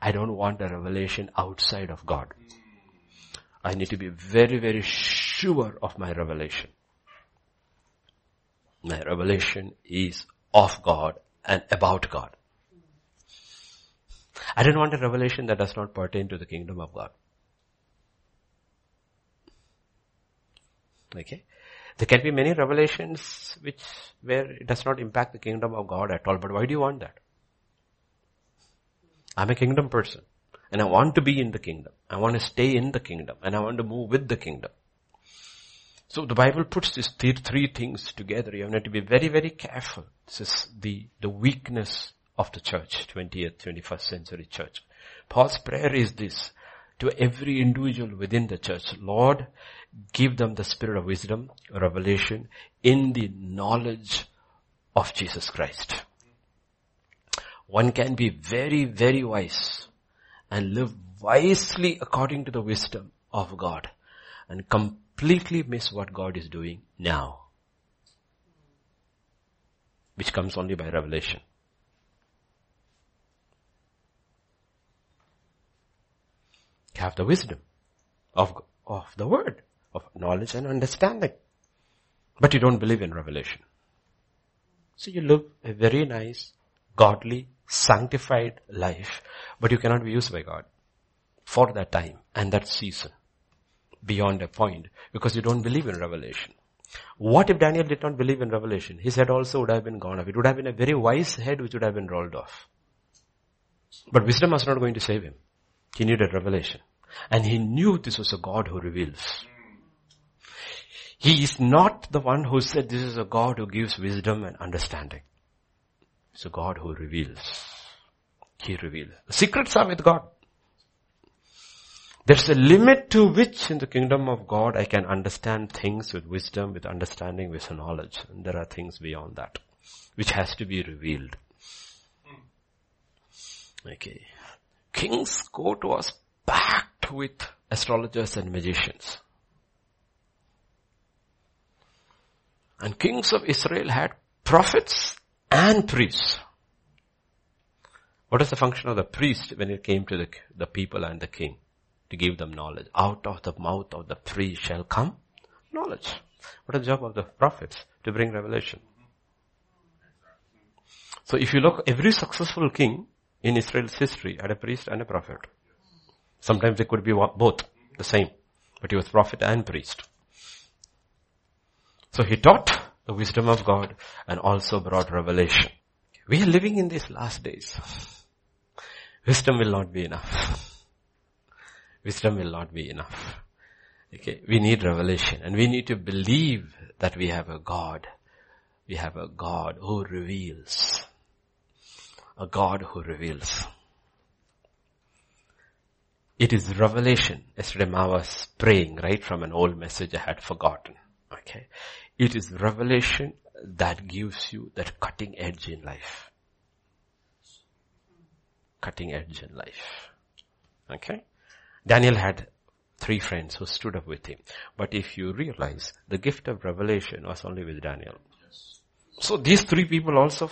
I don't want a revelation outside of God. I need to be very, very sure of my revelation. My revelation is of God and about God. I don't want a revelation that does not pertain to the kingdom of God. Okay? There can be many revelations which, where it does not impact the kingdom of God at all, but why do you want that? I'm a kingdom person and I want to be in the kingdom. I want to stay in the kingdom and I want to move with the kingdom. So the Bible puts these three things together. You have to be very, very careful. This is the, the weakness of the church, 20th, 21st century church. Paul's prayer is this, to every individual within the church, Lord, give them the spirit of wisdom, revelation, in the knowledge of Jesus Christ. One can be very, very wise and live wisely according to the wisdom of God and completely miss what God is doing now. Which comes only by revelation. You have the wisdom of, of the word, of knowledge and understanding. But you don't believe in revelation. So you live a very nice, godly, sanctified life, but you cannot be used by God for that time and that season beyond a point because you don't believe in revelation. What if Daniel did not believe in revelation? His head also would have been gone off. It would have been a very wise head which would have been rolled off. But wisdom was not going to save him. He needed revelation. And he knew this was a God who reveals. He is not the one who said this is a God who gives wisdom and understanding. It's a God who reveals. He reveals. The secrets are with God. There's a limit to which in the kingdom of God I can understand things with wisdom, with understanding, with knowledge. And there are things beyond that, which has to be revealed. Hmm. Okay. King's court was with astrologers and magicians. And kings of Israel had prophets and priests. What is the function of the priest when it came to the, the people and the king? To give them knowledge. Out of the mouth of the priest shall come knowledge. What is the job of the prophets? To bring revelation. So if you look, every successful king in Israel's history had a priest and a prophet. Sometimes it could be both, the same. But he was prophet and priest. So he taught the wisdom of God and also brought revelation. We are living in these last days. Wisdom will not be enough. Wisdom will not be enough. Okay, we need revelation and we need to believe that we have a God. We have a God who reveals. A God who reveals. It is revelation. Yesterday Ma was praying right from an old message I had forgotten. Okay. It is revelation that gives you that cutting edge in life. Cutting edge in life. Okay. Daniel had three friends who stood up with him. But if you realize the gift of revelation was only with Daniel. So these three people also,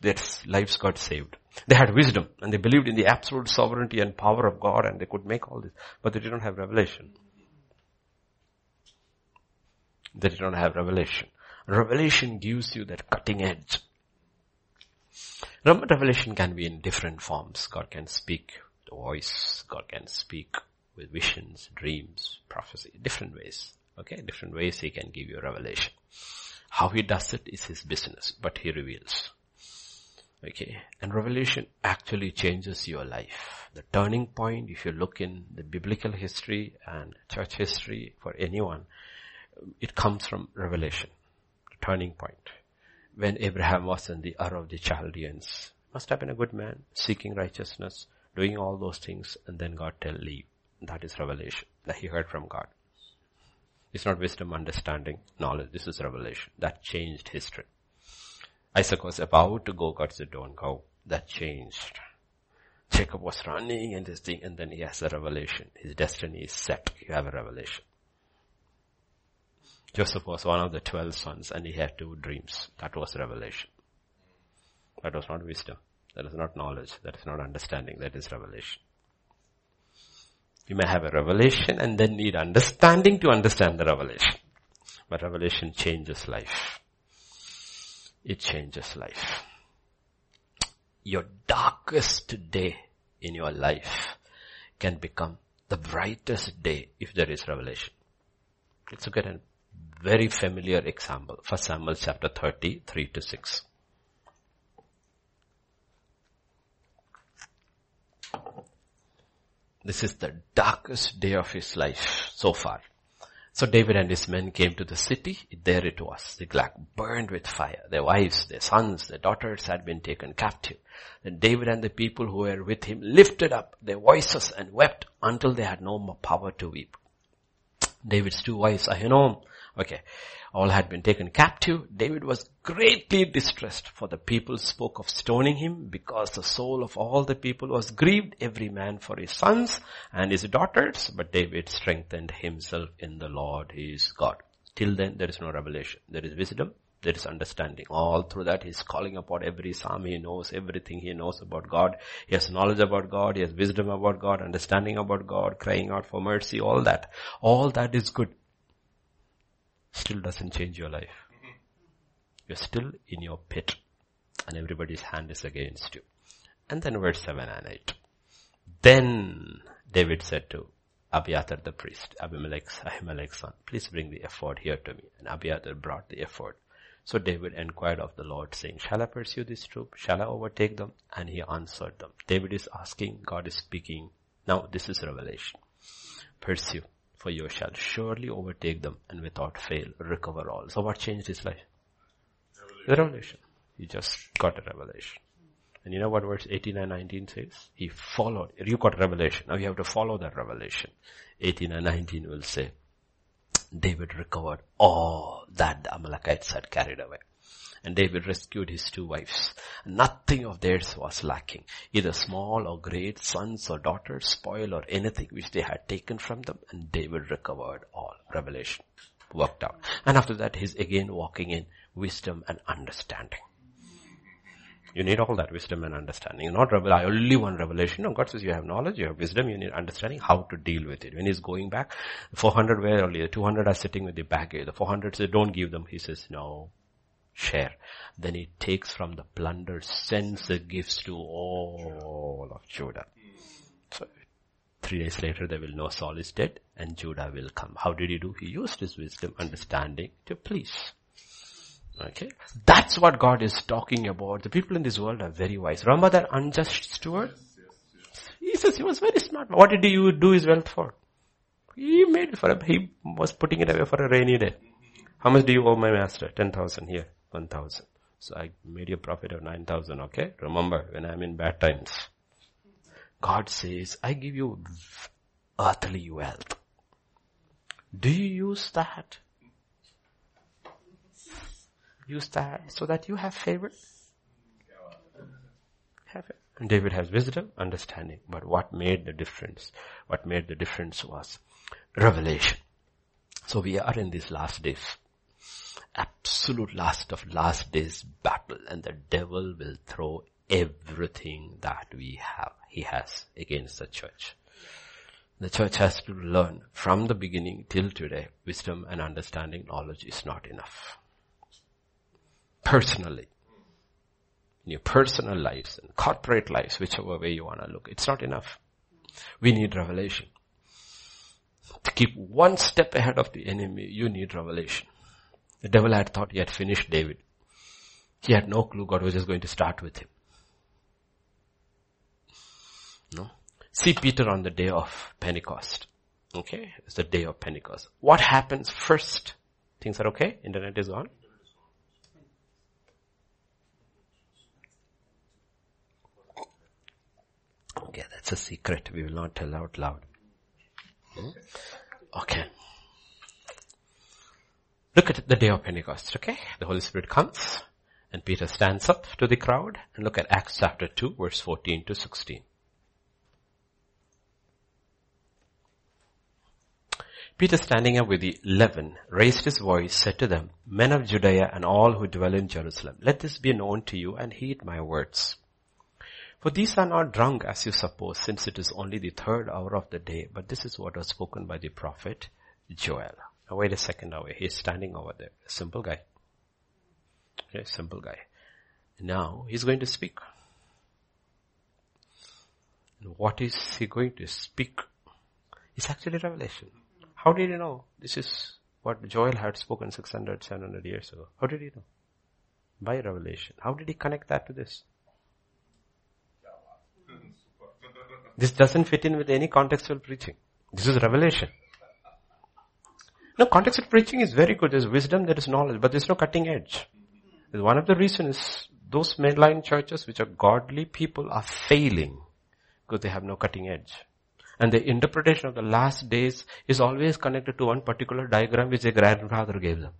their lives got saved. They had wisdom and they believed in the absolute sovereignty and power of God and they could make all this, but they didn't have revelation. They did not have revelation. Revelation gives you that cutting edge. Remember, revelation can be in different forms. God can speak the voice. God can speak with visions, dreams, prophecy, different ways. Okay, different ways He can give you revelation. How He does it is His business, but He reveals. Okay. And revelation actually changes your life. The turning point, if you look in the biblical history and church history for anyone, it comes from revelation. The turning point. When Abraham was in the Ur of the Chaldeans, must have been a good man, seeking righteousness, doing all those things, and then God tell leave. That is revelation that he heard from God. It's not wisdom, understanding, knowledge. This is revelation. That changed history. Isaac was about to go, God said, don't go. That changed. Jacob was running and this thing, and then he has a revelation. His destiny is set. You have a revelation. Joseph was one of the twelve sons and he had two dreams. That was revelation. That was not wisdom. That is not knowledge. That is not understanding. That is revelation. You may have a revelation and then need understanding to understand the revelation. But revelation changes life it changes life. Your darkest day in your life can become the brightest day if there is revelation. Let's look at a very familiar example. First Samuel chapter 30, 3 to 6. This is the darkest day of his life so far. So David and his men came to the city. There it was. the Ziklag burned with fire. Their wives, their sons, their daughters had been taken captive. Then David and the people who were with him lifted up their voices and wept until they had no more power to weep. David's two wives, Ahinoam, okay, all had been taken captive, David was greatly distressed for the people spoke of stoning him because the soul of all the people was grieved, every man for his sons and his daughters, but David strengthened himself in the Lord his God. Till then there is no revelation. There is wisdom, there is understanding. All through that he's calling upon every psalm. He knows everything he knows about God. He has knowledge about God. He has wisdom about God, understanding about God, crying out for mercy, all that. All that is good. Still doesn't change your life. You're still in your pit and everybody's hand is against you. And then verse 7 and 8. Then David said to Abiathar the priest, Abimelech's, Ahimelech's son, please bring the ephod here to me. And Abiathar brought the ephod. So David inquired of the Lord saying, shall I pursue this troop? Shall I overtake them? And he answered them. David is asking, God is speaking. Now this is revelation. Pursue, for you shall surely overtake them and without fail recover all. So what changed his life? Revelation. The revelation. He just got a revelation. And you know what verse 18 and 19 says? He followed. You got revelation. Now you have to follow that revelation. 18 and 19 will say, David recovered all that the Amalekites had carried away. And David rescued his two wives. Nothing of theirs was lacking. Either small or great, sons or daughters, spoil or anything which they had taken from them. And David recovered all. Revelation worked out. And after that he's again walking in wisdom and understanding. You need all that wisdom and understanding. Not revel- only one revelation. No, God says you have knowledge, you have wisdom, you need understanding how to deal with it. When he's going back, 400 were earlier, 200 are sitting with the baggage. The 400 say don't give them. He says no, share. Then he takes from the plunder, sends the gifts to all of Judah. So three days later they will know Saul is dead and Judah will come. How did he do? He used his wisdom, understanding to please. Okay. That's what God is talking about. The people in this world are very wise. Remember that unjust steward? He says he was very smart. What did he do his wealth for? He made it for a, He was putting it away for a rainy day. How much do you owe my master? 10,000 here. 1,000. So I made a profit of 9,000, okay? Remember, when I'm in bad times. God says, I give you earthly wealth. Do you use that? Use that so that you have favor. Have it. And David has wisdom, understanding. But what made the difference? What made the difference was revelation. So we are in these last days. Absolute last of last days battle and the devil will throw everything that we have, he has against the church. The church has to learn from the beginning till today, wisdom and understanding knowledge is not enough personally. In your personal lives and corporate lives, whichever way you want to look. It's not enough. We need revelation. To keep one step ahead of the enemy, you need revelation. The devil had thought he had finished David. He had no clue God was just going to start with him. No? See Peter on the day of Pentecost. Okay? It's the day of Pentecost. What happens first? Things are okay? Internet is on? Okay, that's a secret. We will not tell out loud. Hmm? Okay. Look at the day of Pentecost, okay? The Holy Spirit comes and Peter stands up to the crowd and look at Acts chapter 2 verse 14 to 16. Peter standing up with the eleven raised his voice, said to them, Men of Judea and all who dwell in Jerusalem, let this be known to you and heed my words. For these are not drunk as you suppose, since it is only the third hour of the day, but this is what was spoken by the prophet Joel. Now wait a second away. He's standing over there. Simple guy. Okay, simple guy. Now he's going to speak. What is he going to speak? It's actually revelation. How did he know? This is what Joel had spoken 600, 700 years ago. How did he know? By revelation. How did he connect that to this? This doesn't fit in with any contextual preaching. This is revelation. No, contextual preaching is very good. There's wisdom, there is knowledge, but there's no cutting edge. One of the reasons those mainline churches which are godly people are failing because they have no cutting edge. And the interpretation of the last days is always connected to one particular diagram which their grandfather gave them.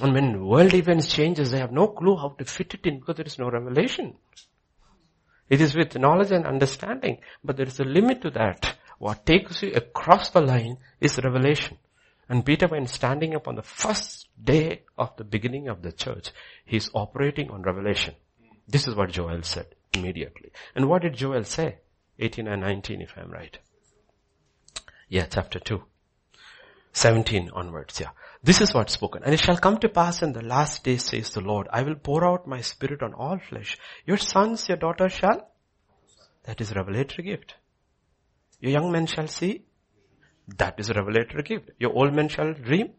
And when world events changes, they have no clue how to fit it in because there is no revelation. It is with knowledge and understanding, but there is a limit to that. What takes you across the line is revelation. And Peter when standing up on the first day of the beginning of the church, he's operating on revelation. This is what Joel said immediately. And what did Joel say? 18 and 19 if I'm right. Yeah, chapter 2. 17 onwards, yeah. This is what's spoken. And it shall come to pass in the last days, says the Lord, I will pour out my spirit on all flesh. Your sons, your daughters shall. That is revelatory gift. Your young men shall see. That is a revelatory gift. Your old men shall dream.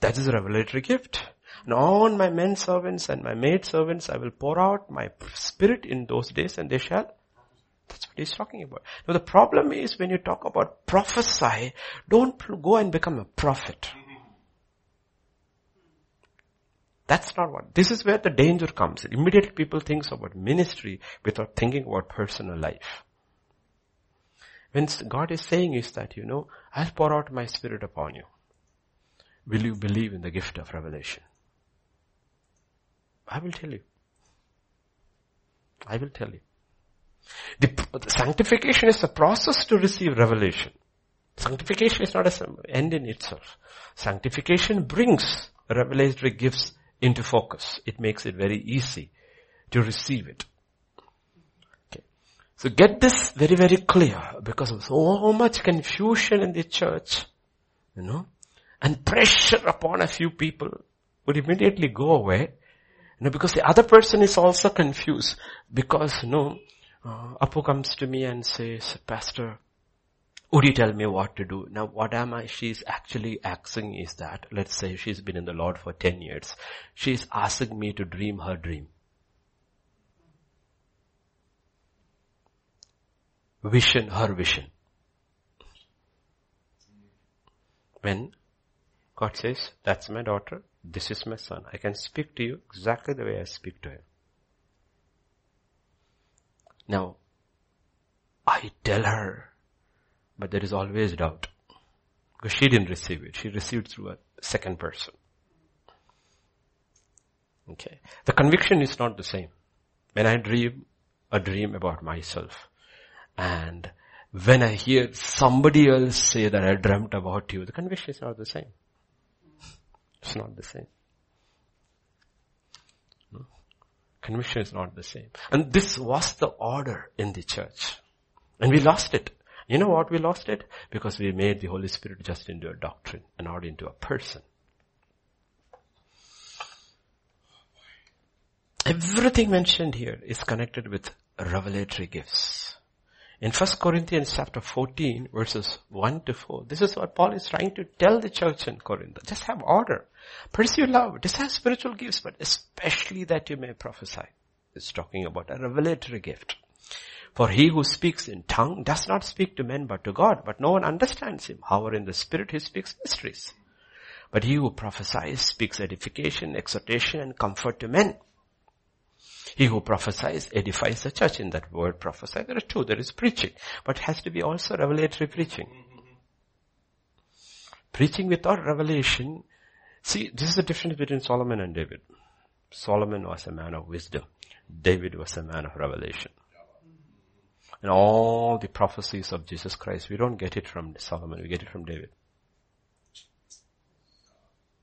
That is a revelatory gift. And on my men servants and my maid servants I will pour out my spirit in those days and they shall. That's what he's talking about. Now the problem is when you talk about prophesy, don't go and become a prophet. That's not what, this is where the danger comes. Immediately people think about ministry without thinking about personal life. When God is saying is that, you know, I'll pour out my spirit upon you. Will you believe in the gift of revelation? I will tell you. I will tell you. The, the sanctification is a process to receive revelation. Sanctification is not an end in itself. Sanctification brings revelatory gifts into focus. It makes it very easy to receive it. So get this very, very clear because of so much confusion in the church, you know, and pressure upon a few people would immediately go away. You know, because the other person is also confused because, you know, uh, Apu comes to me and says, Pastor, would you tell me what to do? Now what am I, she's actually asking is that, let's say she's been in the Lord for 10 years. She's asking me to dream her dream. Vision, her vision. When God says, that's my daughter, this is my son. I can speak to you exactly the way I speak to him. Now, I tell her, but there is always doubt. Because she didn't receive it. She received through a second person. Okay. The conviction is not the same. When I dream a dream about myself and when I hear somebody else say that I dreamt about you, the conviction is not the same. It's not the same. Conviction is not the same. And this was the order in the church. And we lost it. You know what we lost it? Because we made the Holy Spirit just into a doctrine and not into a person. Everything mentioned here is connected with revelatory gifts. In 1 Corinthians chapter 14 verses 1 to 4, this is what Paul is trying to tell the church in Corinth. Just have order. Pursue love. Desire spiritual gifts, but especially that you may prophesy. It's talking about a revelatory gift. For he who speaks in tongue does not speak to men but to God, but no one understands him. However, in the spirit he speaks mysteries. But he who prophesies speaks edification, exhortation and comfort to men. He who prophesies edifies the church. In that word prophesy, there are two. There is preaching, but it has to be also revelatory preaching. Preaching without revelation, see, this is the difference between Solomon and David. Solomon was a man of wisdom. David was a man of revelation. And all the prophecies of Jesus Christ, we don't get it from Solomon, we get it from David.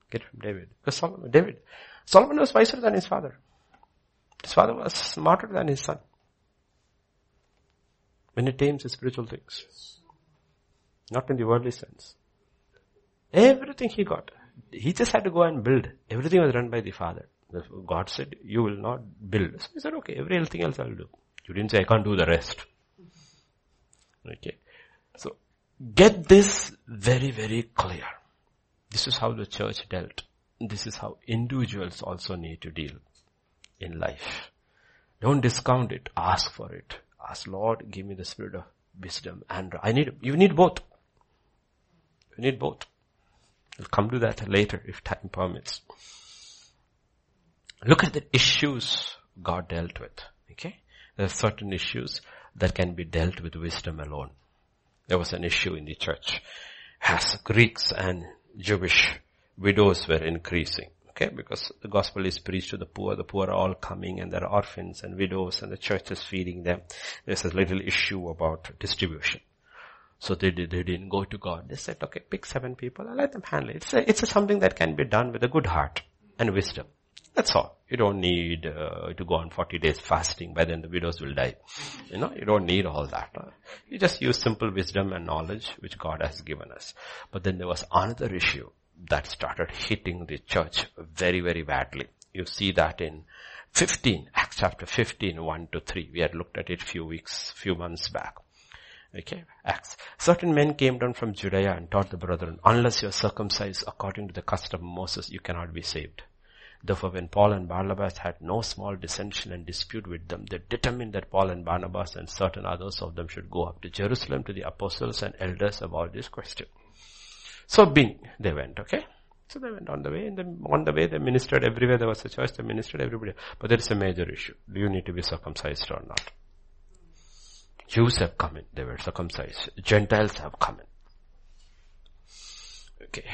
Get it from David. Because Solomon, David, Solomon was wiser than his father. His father was smarter than his son. When it tames the spiritual things. Not in the worldly sense. Everything he got. He just had to go and build. Everything was run by the father. God said, you will not build. So he said, okay, everything else I'll do. You didn't say I can't do the rest. Okay. So, get this very, very clear. This is how the church dealt. This is how individuals also need to deal in life. Don't discount it. Ask for it. Ask Lord, give me the spirit of wisdom and I need, you need both. You need both. We'll come to that later if time permits. Look at the issues God dealt with. Okay? There are certain issues that can be dealt with wisdom alone. There was an issue in the church as Greeks and Jewish widows were increasing. Okay, because the gospel is preached to the poor. The poor are all coming and there are orphans and widows and the church is feeding them. There's a little issue about distribution. So they, did, they didn't go to God. They said, okay, pick seven people and let them handle it. It's, a, it's a something that can be done with a good heart and wisdom. That's all. You don't need uh, to go on 40 days fasting, by then the widows will die. You know, you don't need all that. You just use simple wisdom and knowledge which God has given us. But then there was another issue that started hitting the church very, very badly. You see that in 15, Acts chapter 15, 1 to 3. We had looked at it few weeks, few months back. Okay, Acts. Certain men came down from Judea and taught the brethren, unless you are circumcised according to the custom of Moses, you cannot be saved. Therefore when Paul and Barnabas had no small dissension and dispute with them, they determined that Paul and Barnabas and certain others of them should go up to Jerusalem to the apostles and elders about this question. So being, they went, okay? So they went on the way, and then on the way they ministered everywhere there was a church, they ministered everybody. But there is a major issue. Do you need to be circumcised or not? Jews have come in, they were circumcised. Gentiles have come in. Okay.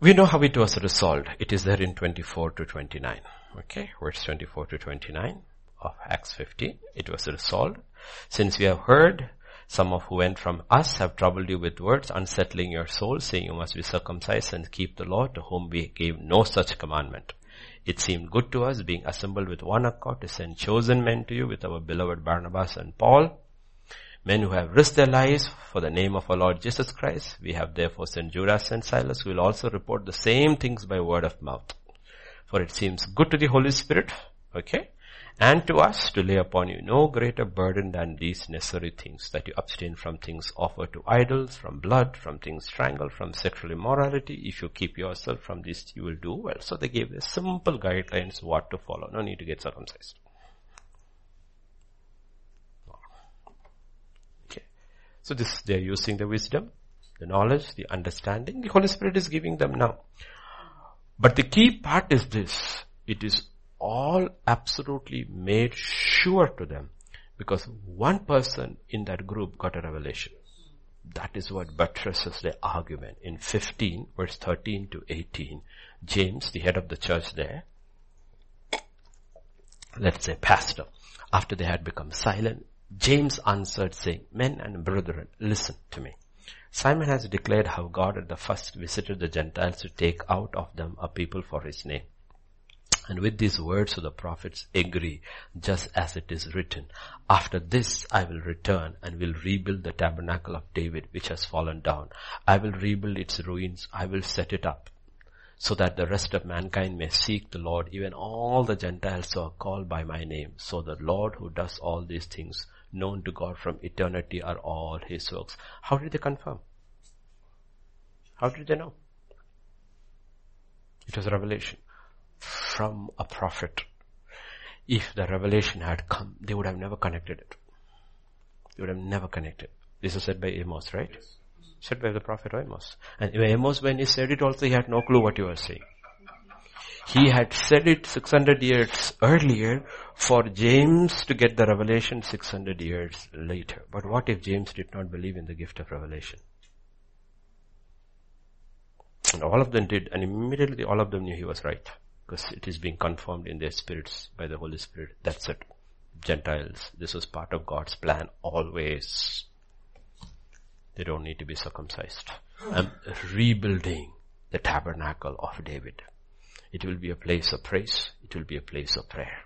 We know how it was resolved. It is there in 24 to 29. Okay, verse 24 to 29 of Acts 15. It was resolved. Since we have heard, some of who went from us have troubled you with words, unsettling your soul, saying you must be circumcised and keep the law, to whom we gave no such commandment. It seemed good to us, being assembled with one accord, to send chosen men to you with our beloved Barnabas and Paul, men who have risked their lives for the name of our Lord Jesus Christ. We have therefore sent Judas and Silas who will also report the same things by word of mouth. For it seems good to the Holy Spirit, okay, and to us to lay upon you no greater burden than these necessary things, that you abstain from things offered to idols, from blood, from things strangled, from sexual immorality. If you keep yourself from this, you will do well. So they gave the simple guidelines what to follow. No need to get circumcised. Okay. So this, they are using the wisdom, the knowledge, the understanding. The Holy Spirit is giving them now. But the key part is this. It is all absolutely made sure to them because one person in that group got a revelation. That is what buttresses the argument. In 15 verse 13 to 18, James, the head of the church there, let's say pastor, after they had become silent, James answered saying, Men and brethren, listen to me. Simon has declared how God at the first visited the Gentiles to take out of them a people for his name. And with these words of the prophets agree, just as it is written, after this I will return and will rebuild the tabernacle of David which has fallen down. I will rebuild its ruins. I will set it up so that the rest of mankind may seek the Lord, even all the Gentiles who are called by my name. So the Lord who does all these things known to God from eternity are all his works. How did they confirm? How did they know? It was revelation from a prophet. If the revelation had come, they would have never connected it. They would have never connected. This is said by Amos, right? Yes. Said by the prophet Amos. And Amos, when he said it also, he had no clue what he was saying. He had said it 600 years earlier for James to get the revelation 600 years later. But what if James did not believe in the gift of revelation? And all of them did, and immediately all of them knew he was right. Because it is being confirmed in their spirits by the Holy Spirit. That's it. Gentiles, this was part of God's plan always. They don't need to be circumcised. I'm rebuilding the tabernacle of David. It will be a place of praise. It will be a place of prayer.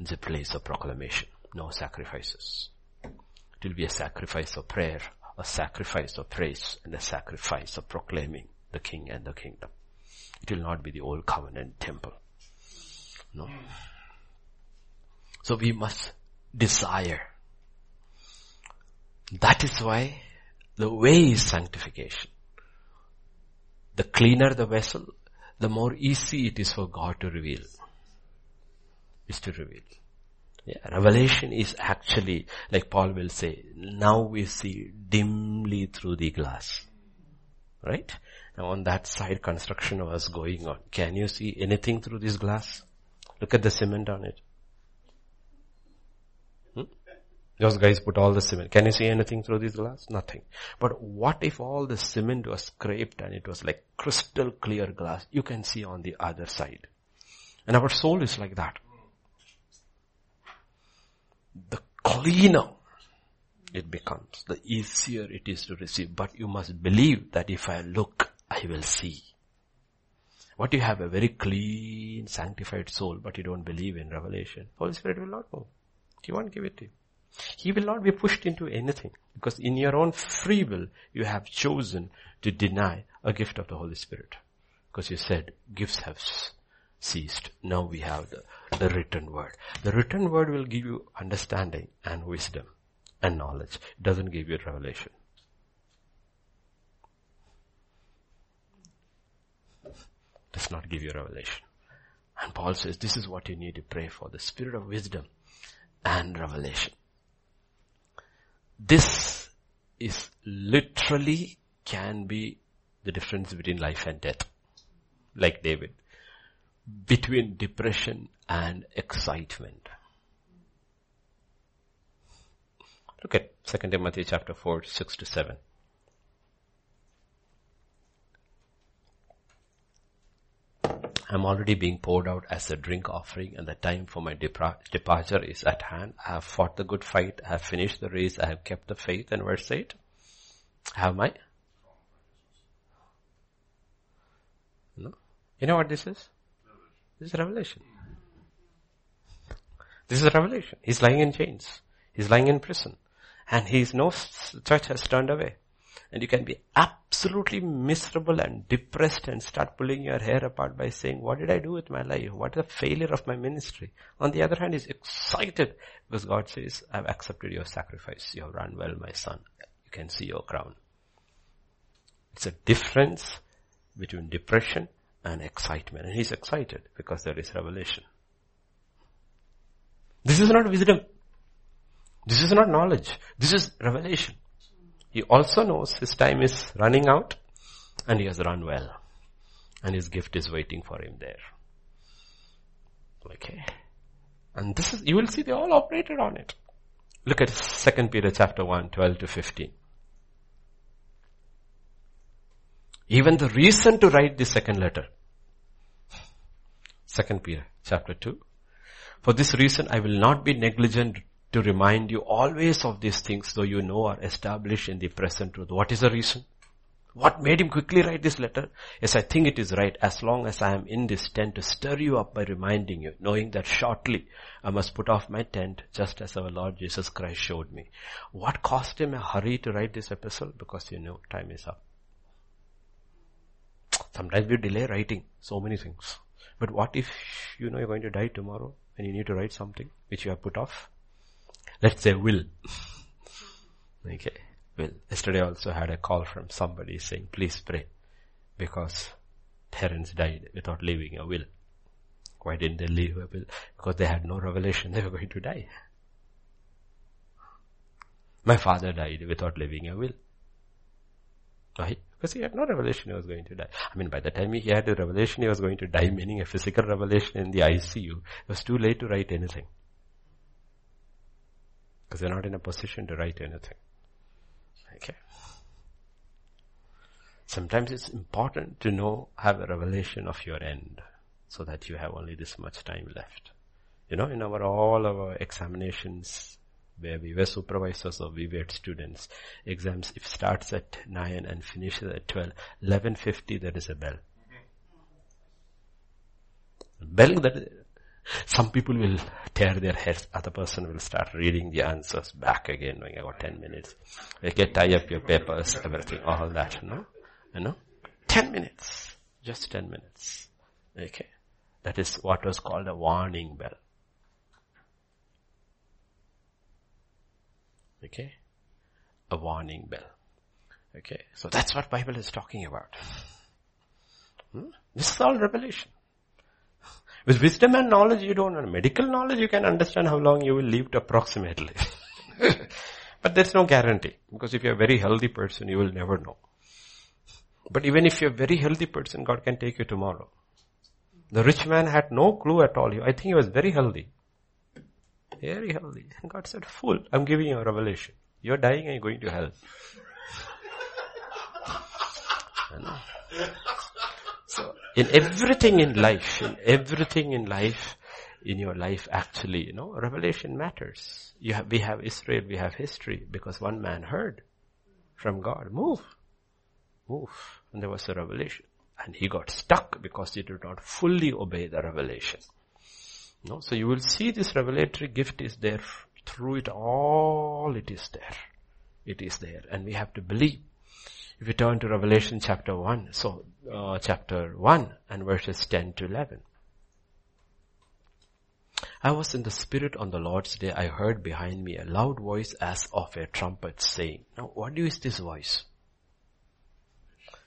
It's a place of proclamation. No sacrifices. It will be a sacrifice of prayer, a sacrifice of praise, and a sacrifice of proclaiming the King and the kingdom. It will not be the old covenant temple. No. So we must desire. That is why the way is sanctification. The cleaner the vessel, the more easy it is for God to reveal. Is to reveal. Yeah, revelation is actually, like Paul will say, now we see dimly through the glass. Right? Now on that side construction was going on. Can you see anything through this glass? Look at the cement on it. Hmm? Those guys put all the cement. Can you see anything through this glass? Nothing. But what if all the cement was scraped and it was like crystal clear glass? You can see on the other side. And our soul is like that. The cleaner it becomes, the easier it is to receive. But you must believe that if I look, I will see. What you have a very clean, sanctified soul, but you don't believe in revelation. Holy Spirit will not move. He won't give it to you. He will not be pushed into anything because in your own free will, you have chosen to deny a gift of the Holy Spirit. Because you said, gifts have ceased. Now we have the, the written word. The written word will give you understanding and wisdom and knowledge. It doesn't give you revelation. Does not give you revelation. And Paul says this is what you need to pray for, the spirit of wisdom and revelation. This is literally can be the difference between life and death. Like David. Between depression and excitement. Look at 2 Timothy chapter 4, 6 to 7. I'm already being poured out as a drink offering and the time for my departure is at hand. I have fought the good fight. I have finished the race. I have kept the faith. And verse 8, have my, no? You know what this is? This is revelation. This is revelation. He's lying in chains. He's lying in prison. And he's no church has turned away and you can be absolutely miserable and depressed and start pulling your hair apart by saying, what did I do with my life? What is the failure of my ministry? On the other hand, he's excited because God says, I've accepted your sacrifice. You have run well, my son. You can see your crown. It's a difference between depression and excitement. And he's excited because there is revelation. This is not wisdom. This is not knowledge. This is revelation. He also knows his time is running out and he has run well. And his gift is waiting for him there. Okay. And this is, you will see they all operated on it. Look at 2 Peter chapter 1, 12 to 15. Even the reason to write the second letter. 2 Peter chapter 2. For this reason I will not be negligent to remind you always of these things though you know are established in the present truth. What is the reason? What made him quickly write this letter? Yes, I think it is right as long as I am in this tent to stir you up by reminding you, knowing that shortly I must put off my tent just as our Lord Jesus Christ showed me. What caused him a hurry to write this epistle? Because you know time is up. Sometimes we delay writing so many things. But what if you know you're going to die tomorrow and you need to write something which you have put off? Let's say will. okay, will. Yesterday I also had a call from somebody saying, please pray because parents died without leaving a will. Why didn't they leave a will? Because they had no revelation they were going to die. My father died without leaving a will. Why? Because he had no revelation he was going to die. I mean, by the time he had a revelation he was going to die, meaning a physical revelation in the ICU, it was too late to write anything. Because they're not in a position to write anything. Okay. Sometimes it's important to know, have a revelation of your end so that you have only this much time left. You know, in our, all our examinations where we were supervisors or we were students, exams, if starts at 9 and finishes at 12, 11.50 there is a bell. Mm-hmm. Bell that some people will tear their heads. Other person will start reading the answers back again when I got 10 minutes. Okay, tie up your papers, everything, all that, you know? You know? 10 minutes. Just 10 minutes. Okay. That is what was called a warning bell. Okay? A warning bell. Okay. So that's what Bible is talking about. Hmm? This is all revelation. With wisdom and knowledge, you don't know. Medical knowledge, you can understand how long you will live approximately. but there's no guarantee. Because if you're a very healthy person, you will never know. But even if you're a very healthy person, God can take you tomorrow. The rich man had no clue at all. I think he was very healthy. Very healthy. And God said, fool, I'm giving you a revelation. You're dying and you're going to hell. so, in everything in life, in everything in life, in your life actually, you know, revelation matters. You have, we have Israel, we have history because one man heard from God, move, move. And there was a revelation. And he got stuck because he did not fully obey the revelation. No, so you will see this revelatory gift is there through it all. It is there. It is there, and we have to believe. If you turn to Revelation chapter one, so uh, chapter one and verses ten to eleven. I was in the spirit on the Lord's day. I heard behind me a loud voice as of a trumpet saying, now what is this voice?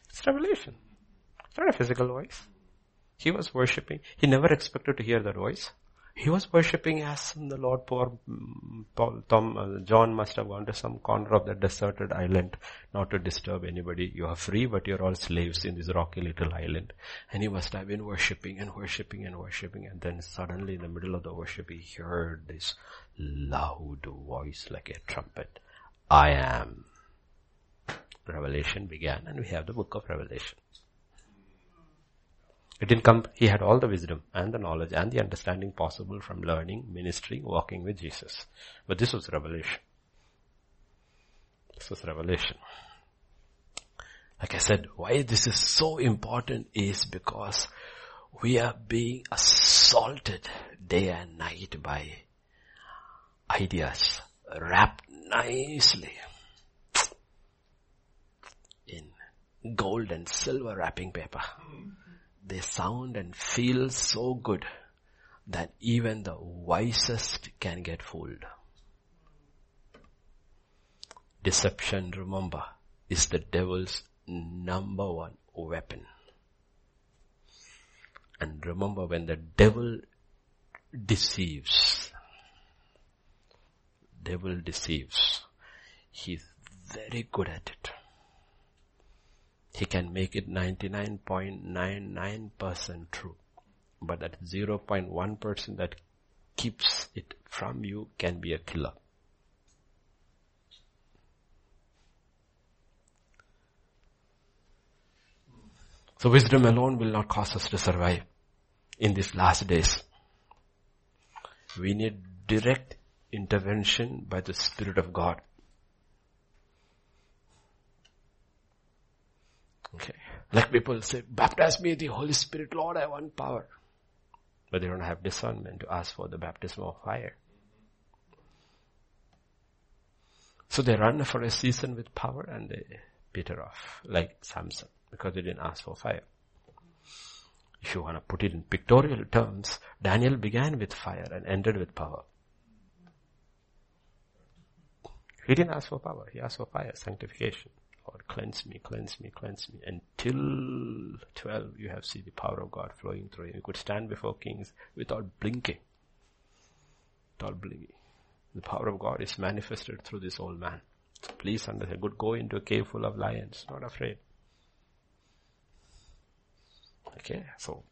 It's revelation. It's not a physical voice. He was worshipping. He never expected to hear that voice. He was worshipping as the Lord. Poor Paul, Tom, uh, John must have gone to some corner of that deserted island, not to disturb anybody. You are free, but you're all slaves in this rocky little island. And he must have been worshipping and worshipping and worshipping. And then suddenly, in the middle of the worship, he heard this loud voice like a trumpet. I am. Revelation began, and we have the book of Revelation. It didn't come, he had all the wisdom and the knowledge and the understanding possible from learning, ministry, walking with Jesus. But this was revelation. This was revelation. Like I said, why this is so important is because we are being assaulted day and night by ideas wrapped nicely in gold and silver wrapping paper hmm. They sound and feel so good that even the wisest can get fooled. Deception, remember, is the devil's number one weapon. And remember when the devil deceives, devil deceives, he's very good at it. He can make it 99.99% true. But that 0.1% that keeps it from you can be a killer. So wisdom alone will not cause us to survive in these last days. We need direct intervention by the Spirit of God. Okay. Like people say, baptize me the Holy Spirit, Lord, I want power. But they don't have discernment to ask for the baptism of fire. So they run for a season with power and they peter off, like Samson, because they didn't ask for fire. If you want to put it in pictorial terms, Daniel began with fire and ended with power. He didn't ask for power, he asked for fire, sanctification. Lord, cleanse me, cleanse me, cleanse me. Until 12, you have seen the power of God flowing through him. You could stand before kings without blinking. Without blinking. The power of God is manifested through this old man. Please understand. Good go into a cave full of lions. Not afraid. Okay, so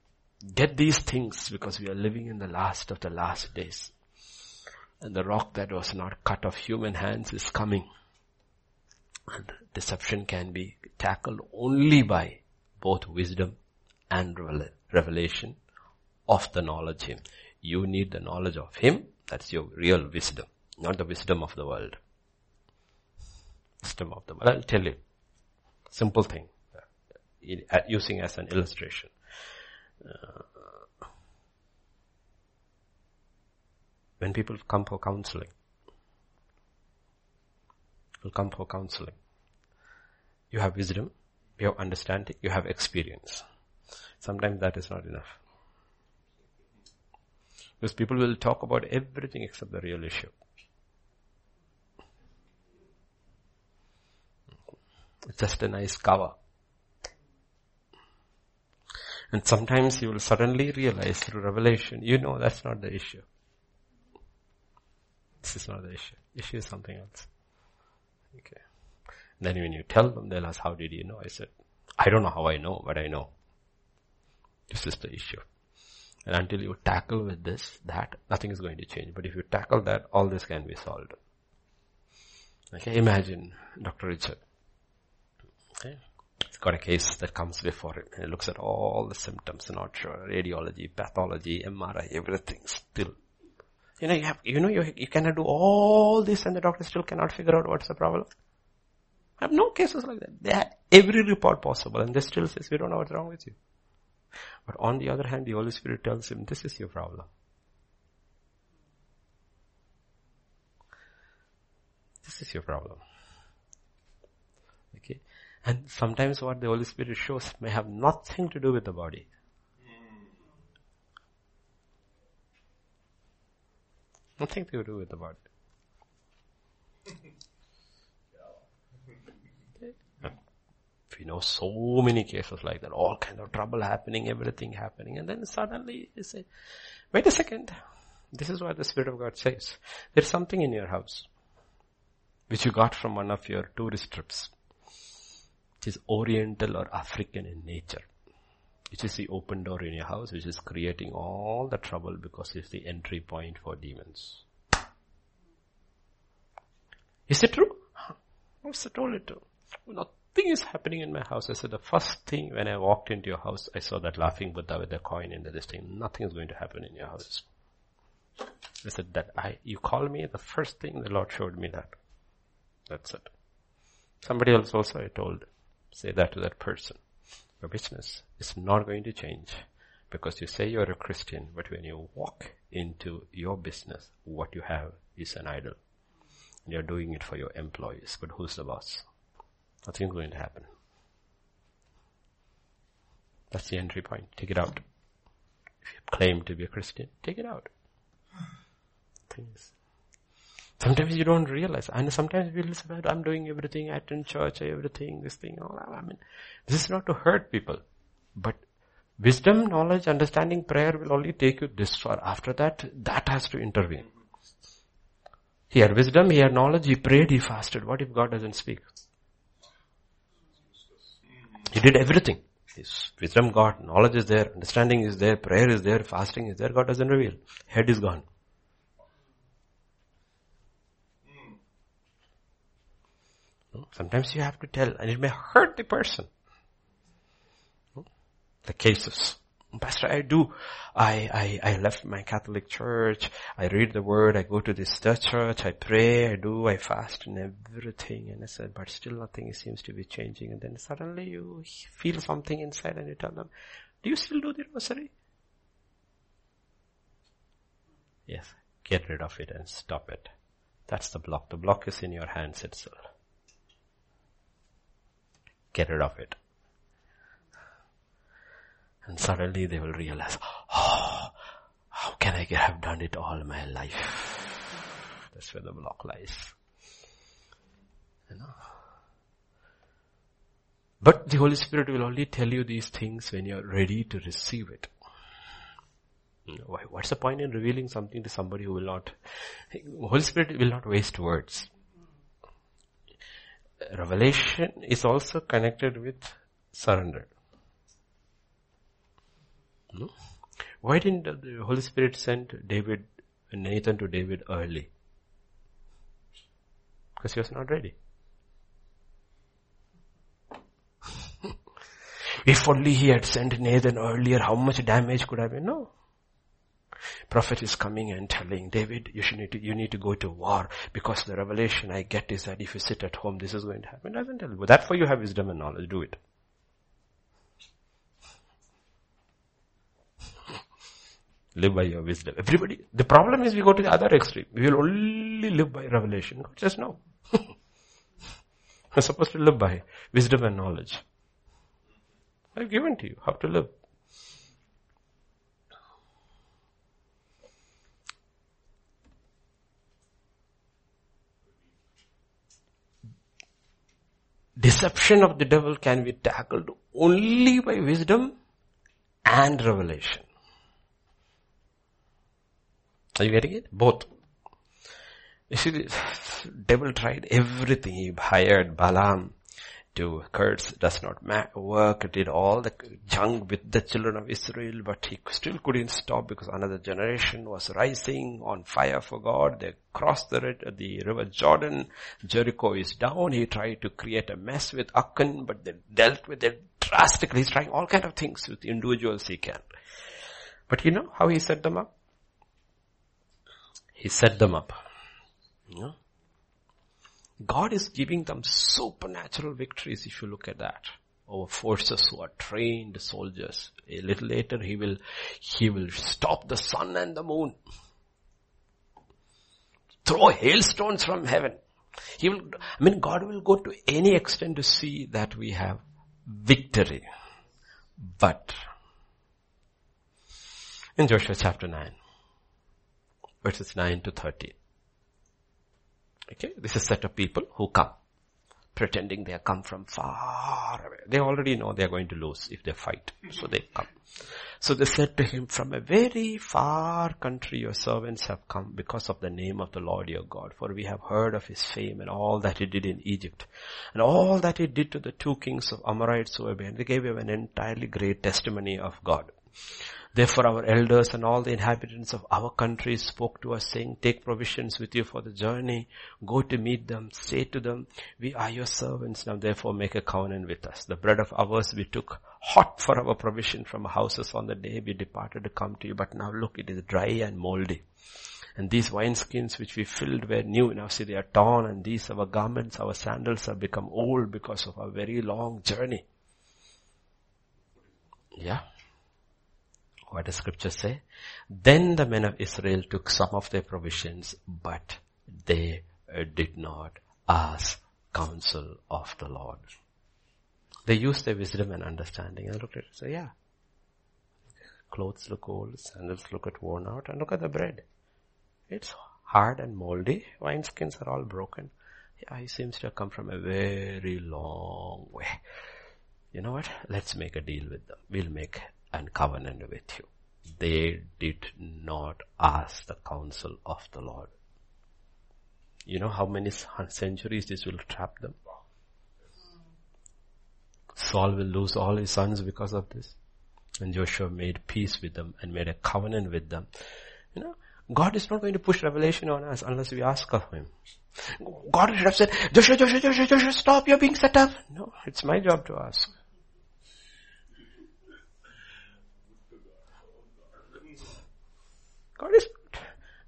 get these things because we are living in the last of the last days. And the rock that was not cut of human hands is coming. And deception can be tackled only by both wisdom and revelation of the knowledge Him. You need the knowledge of Him. That's your real wisdom, not the wisdom of the world. Wisdom of the world. I'll tell you. Simple thing. Uh, using as an illustration. Uh, when people come for counseling, will come for counseling. You have wisdom, you have understanding, you have experience. Sometimes that is not enough. Because people will talk about everything except the real issue. It's just a nice cover. And sometimes you will suddenly realize through revelation, you know that's not the issue. This is not the issue. Issue is something else. Okay. Then when you tell them, they'll ask, how did you know? I said, I don't know how I know, but I know. This is the issue. And until you tackle with this, that, nothing is going to change. But if you tackle that, all this can be solved. Okay, imagine Dr. Richard. Okay. He's got a case that comes before him. He looks at all the symptoms, not sure, radiology, pathology, MRI, everything still. You know, you have, you know, you, you cannot do all this and the doctor still cannot figure out what's the problem. I have no cases like that. They have every report possible and they still says, we don't know what's wrong with you. But on the other hand, the Holy Spirit tells him, this is your problem. This is your problem. Okay. And sometimes what the Holy Spirit shows may have nothing to do with the body. Nothing to do with the body. We know so many cases like that, all kind of trouble happening, everything happening, and then suddenly you say, wait a second, this is what the Spirit of God says. There's something in your house, which you got from one of your tourist trips. It is oriental or African in nature. It is the open door in your house which is creating all the trouble because it's the entry point for demons. Is it true? What's it totally true? Not nothing is happening in my house. I said, the first thing when I walked into your house, I saw that laughing Buddha with the coin in the this thing. Nothing is going to happen in your house. I said that I, you call me, the first thing the Lord showed me that. That's it. Somebody else also I told, say that to that person. Your business is not going to change because you say you're a Christian, but when you walk into your business, what you have is an idol. And you're doing it for your employees, but who's the boss? Nothing's going to happen. That's the entry point. Take it out. If you claim to be a Christian, take it out. Things. Sometimes you don't realize, and sometimes we listen about, I'm doing everything, I attend church, everything, this thing, all that. I mean, this is not to hurt people, but wisdom, knowledge, understanding, prayer will only take you this far. After that, that has to intervene. He had wisdom, he had knowledge, he prayed, he fasted. What if God doesn't speak? He did everything. His wisdom God, knowledge is there, understanding is there, prayer is there, fasting is there, God doesn't reveal. Head is gone. Hmm. Sometimes you have to tell and it may hurt the person. Hmm. The cases. Pastor, I do. I, I, I left my Catholic church. I read the word. I go to this church. I pray. I do. I fast and everything. And I said, but still nothing seems to be changing. And then suddenly you feel something inside and you tell them, do you still do the rosary? Yes. Get rid of it and stop it. That's the block. The block is in your hands itself. Get rid of it. And suddenly they will realize, oh, how can I have done it all my life? That's where the block lies. You know. But the Holy Spirit will only tell you these things when you're ready to receive it. What's the point in revealing something to somebody who will not, Holy Spirit will not waste words. Revelation is also connected with surrender. No? Why didn't the Holy Spirit send David, Nathan to David early? Because he was not ready. if only he had sent Nathan earlier, how much damage could have been? No. Prophet is coming and telling David, you should need to, you need to go to war because the revelation I get is that if you sit at home, this is going to happen. Doesn't tell you. That for you have wisdom and knowledge. Do it. Live by your wisdom. Everybody, the problem is we go to the other extreme. We will only live by revelation. Just know. We're supposed to live by wisdom and knowledge. I've given to you how to live. Deception of the devil can be tackled only by wisdom and revelation. Are you getting it? Both. You see, devil tried everything. He hired Balaam. to curse does not work, did all the junk with the children of Israel, but he still couldn't stop because another generation was rising on fire for God. They crossed the, the river Jordan. Jericho is down. He tried to create a mess with Achan, but they dealt with it drastically. He's trying all kind of things with individuals he can. But you know how he set them up? He set them up. Know? God is giving them supernatural victories if you look at that. Over forces who are trained soldiers. A little later he will, he will stop the sun and the moon. Throw hailstones from heaven. He will, I mean God will go to any extent to see that we have victory. But, in Joshua chapter 9, verses 9 to 13. Okay, this is a set of people who come, pretending they have come from far away. They already know they are going to lose if they fight, so they come. So they said to him, from a very far country your servants have come because of the name of the Lord your God, for we have heard of his fame and all that he did in Egypt, and all that he did to the two kings of Amorites who were behind. They gave him an entirely great testimony of God. Therefore our elders and all the inhabitants of our country spoke to us saying, take provisions with you for the journey, go to meet them, say to them, we are your servants, now therefore make a covenant with us. The bread of ours we took hot for our provision from houses on the day we departed to come to you, but now look, it is dry and moldy. And these wineskins which we filled were new. Now see they are torn and these our garments, our sandals have become old because of our very long journey. Yeah. What does scripture say? Then the men of Israel took some of their provisions, but they uh, did not ask counsel of the Lord. They used their wisdom and understanding and looked at it and said, yeah, clothes look old, sandals look at worn out, and look at the bread. It's hard and moldy, wineskins are all broken. Yeah, he seems to have come from a very long way. You know what? Let's make a deal with them. We'll make and covenant with you. They did not ask the counsel of the Lord. You know how many centuries this will trap them? Saul will lose all his sons because of this. And Joshua made peace with them and made a covenant with them. You know, God is not going to push revelation on us unless we ask of Him. God should have said, Joshua, Joshua, Joshua, Joshua, stop, you're being set up. No, it's my job to ask. God is,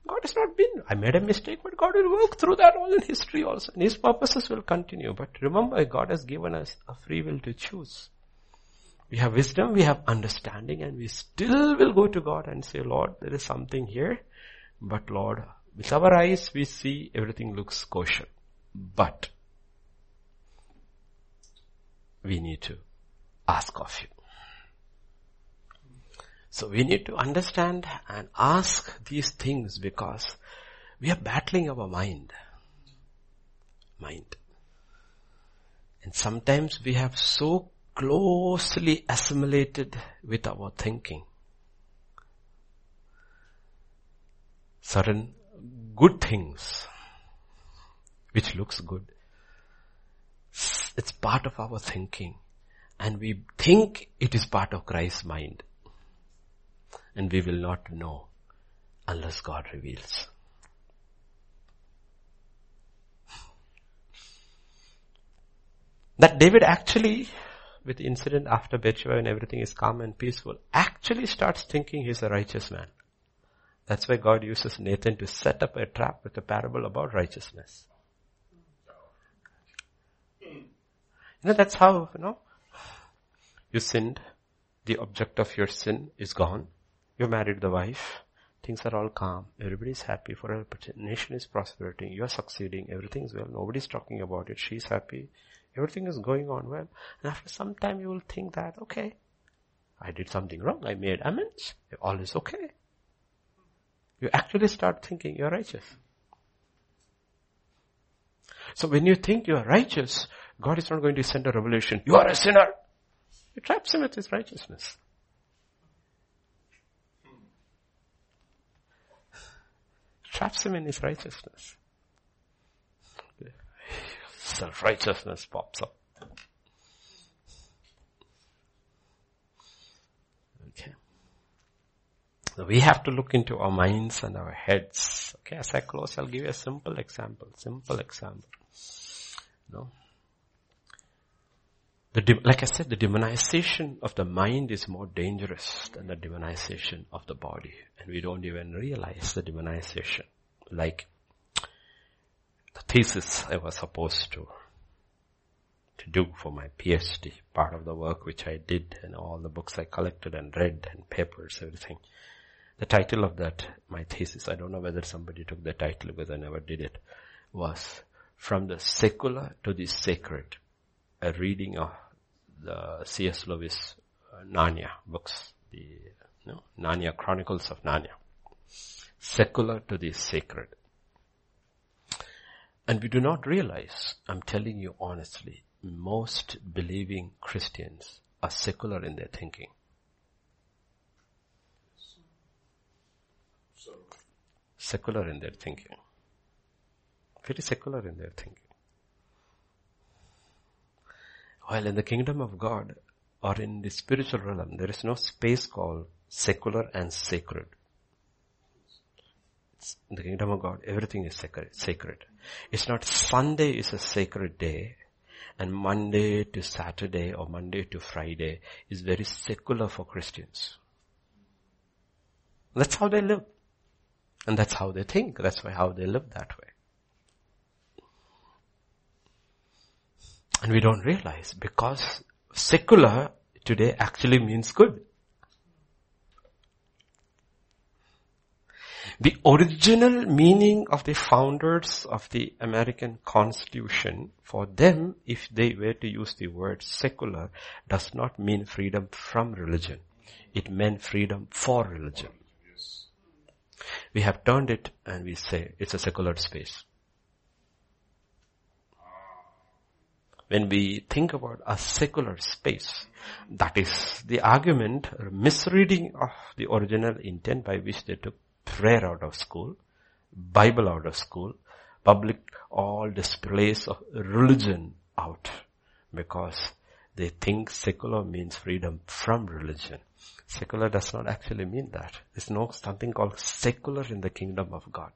God has not been, I made a mistake, but God will work through that all in history also. And His purposes will continue. But remember, God has given us a free will to choose. We have wisdom, we have understanding, and we still will go to God and say, Lord, there is something here, but Lord, with our eyes we see everything looks kosher. But we need to ask of you. So we need to understand and ask these things because we are battling our mind. Mind. And sometimes we have so closely assimilated with our thinking. Certain good things, which looks good, it's part of our thinking. And we think it is part of Christ's mind and we will not know unless God reveals. That David actually, with the incident after Bathsheba when everything is calm and peaceful, actually starts thinking he's a righteous man. That's why God uses Nathan to set up a trap with a parable about righteousness. You know, that's how, you know, you sinned. The object of your sin is gone. You married the wife. Things are all calm. Everybody's happy. For a nation is prospering. You're succeeding. Everything's well. Nobody's talking about it. She's happy. Everything is going on well. And after some time you will think that, okay, I did something wrong. I made amends. All is okay. You actually start thinking you're righteous. So when you think you are righteous, God is not going to send a revelation. You are a sinner. He traps him with his righteousness. traps him in his righteousness. Self-righteousness pops up. Okay. So we have to look into our minds and our heads. Okay, as I close, I'll give you a simple example. Simple example. You no? Know? The, like I said, the demonization of the mind is more dangerous than the demonization of the body. And we don't even realize the demonization. Like the thesis I was supposed to to do for my PhD, part of the work which I did and all the books I collected and read and papers, everything. The title of that, my thesis, I don't know whether somebody took the title because I never did it, was From the Secular to the Sacred, a reading of the C.S. Lewis uh, Narnia books, the you know, Narnia Chronicles of Narnia. Secular to the sacred. And we do not realize, I'm telling you honestly, most believing Christians are secular in their thinking. Secular in their thinking. Very secular in their thinking. While in the kingdom of God or in the spiritual realm, there is no space called secular and sacred. in the kingdom of God, everything is sacred. It's not Sunday is a sacred day and Monday to Saturday or Monday to Friday is very secular for Christians. That's how they live. And that's how they think. That's why how they live that way. And we don't realize because secular today actually means good. The original meaning of the founders of the American Constitution, for them, if they were to use the word secular, does not mean freedom from religion. It meant freedom for religion. We have turned it and we say it's a secular space. When we think about a secular space, that is the argument, misreading of the original intent by which they took prayer out of school, Bible out of school, public all displays of religion out because they think secular means freedom from religion. Secular does not actually mean that. There's no something called secular in the kingdom of God.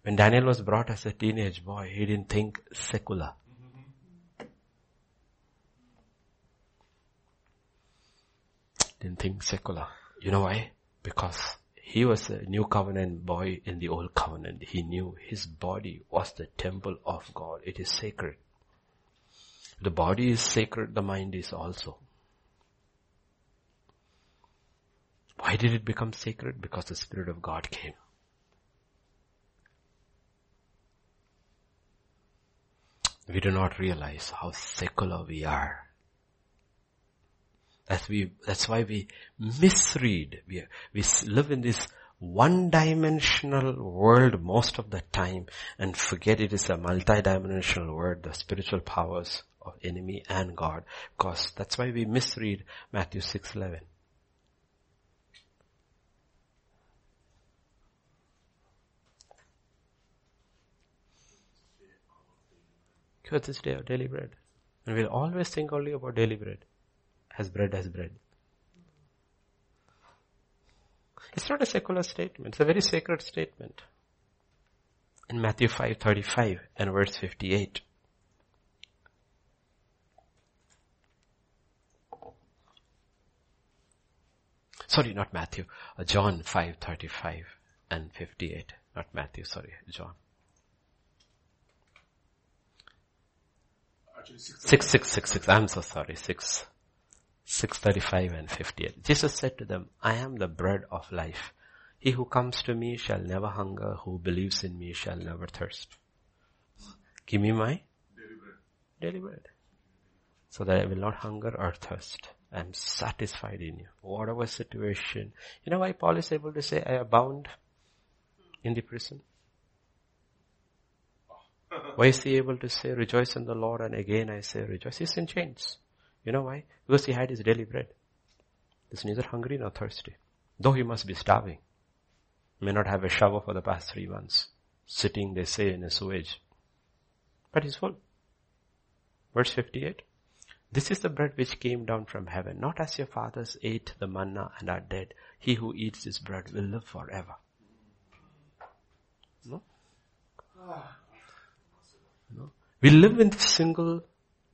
When Daniel was brought as a teenage boy, he didn't think secular. Didn't think secular. You know why? Because he was a new covenant boy in the old covenant. He knew his body was the temple of God. It is sacred. The body is sacred, the mind is also. Why did it become sacred? Because the Spirit of God came. We do not realize how secular we are. That's we, that's why we misread. We, we live in this one-dimensional world most of the time and forget it is a multi-dimensional world, the spiritual powers of enemy and God. Because that's why we misread Matthew 6.11. Because this day of daily bread. And we'll always think only about daily bread as bread as bread. It's not a secular statement. It's a very sacred statement. In Matthew 5:35 and verse 58. Sorry, not Matthew. Uh, John 5:35 and 58. Not Matthew, sorry, John. Actually, six, six, six, six. I'm so sorry. Six. 635 and 58. Jesus said to them, I am the bread of life. He who comes to me shall never hunger, who believes in me shall never thirst. Give me my daily bread. Daily bread. So that I will not hunger or thirst. I am satisfied in you. Whatever situation. You know why Paul is able to say, I abound in the prison? Why is he able to say, rejoice in the Lord and again I say rejoice? He's in chains. You know why? Because he had his daily bread. He's neither hungry nor thirsty. Though he must be starving. May not have a shower for the past three months. Sitting, they say, in a sewage. But he's full. Verse 58. This is the bread which came down from heaven, not as your fathers ate the manna and are dead. He who eats this bread will live forever. No? no? We live in this single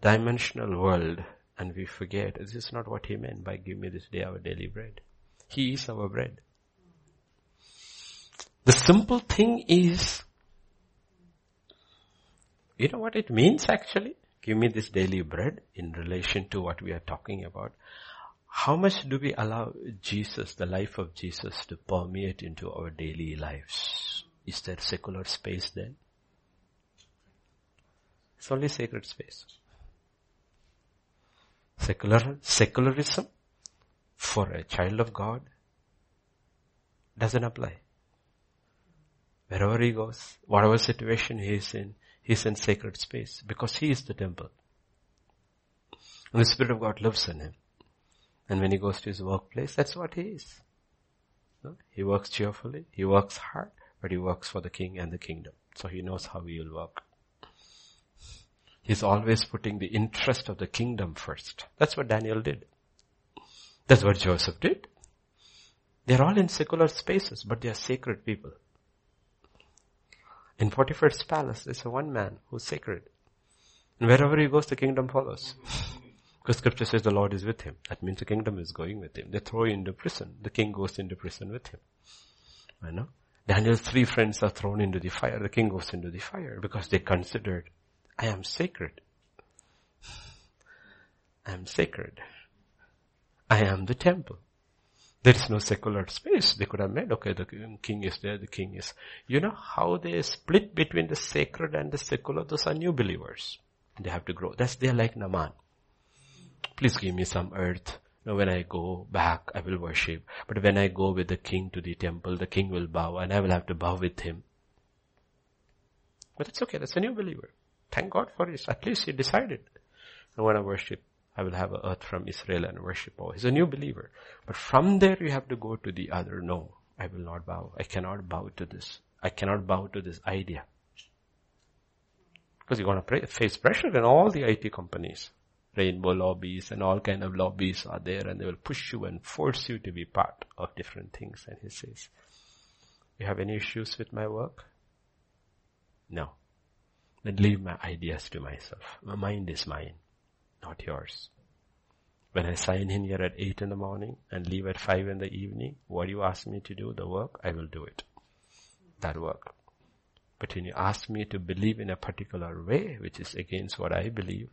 dimensional world and we forget this is not what he meant by give me this day our daily bread. He is our bread. The simple thing is, you know what it means actually? Give me this daily bread in relation to what we are talking about. How much do we allow Jesus, the life of Jesus to permeate into our daily lives? Is there secular space then? It's only sacred space. Secular, secularism for a child of God doesn't apply. Wherever he goes, whatever situation he is in, He's in sacred space because he is the temple. And the Spirit of God lives in him. And when he goes to his workplace, that's what he is. He works cheerfully, he works hard, but he works for the king and the kingdom. So he knows how he will work. He's always putting the interest of the kingdom first. That's what Daniel did. That's what Joseph did. They're all in secular spaces, but they are sacred people. In Potiphar's palace, there's a one man who's sacred. And wherever he goes, the kingdom follows. Because scripture says the Lord is with him. That means the kingdom is going with him. They throw him into prison. The king goes into prison with him. I know. Daniel's three friends are thrown into the fire. The king goes into the fire because they considered, I am sacred. I am sacred. I am the temple. There is no secular space. They could have made, okay, the king is there, the king is. You know how they split between the sacred and the secular? Those are new believers. They have to grow. That's, they're like Naaman. Please give me some earth. Now when I go back, I will worship. But when I go with the king to the temple, the king will bow and I will have to bow with him. But it's okay. That's a new believer. Thank God for this. At least he decided. I want to worship I will have a earth from Israel and worship. Oh, he's a new believer. But from there you have to go to the other. No, I will not bow. I cannot bow to this. I cannot bow to this idea. Because you're going to face pressure in all the IT companies. Rainbow lobbies and all kind of lobbies are there and they will push you and force you to be part of different things. And he says, you have any issues with my work? No. Then leave my ideas to myself. My mind is mine not yours. When I sign in here at 8 in the morning and leave at 5 in the evening, what you ask me to do, the work, I will do it. That work. But when you ask me to believe in a particular way, which is against what I believe,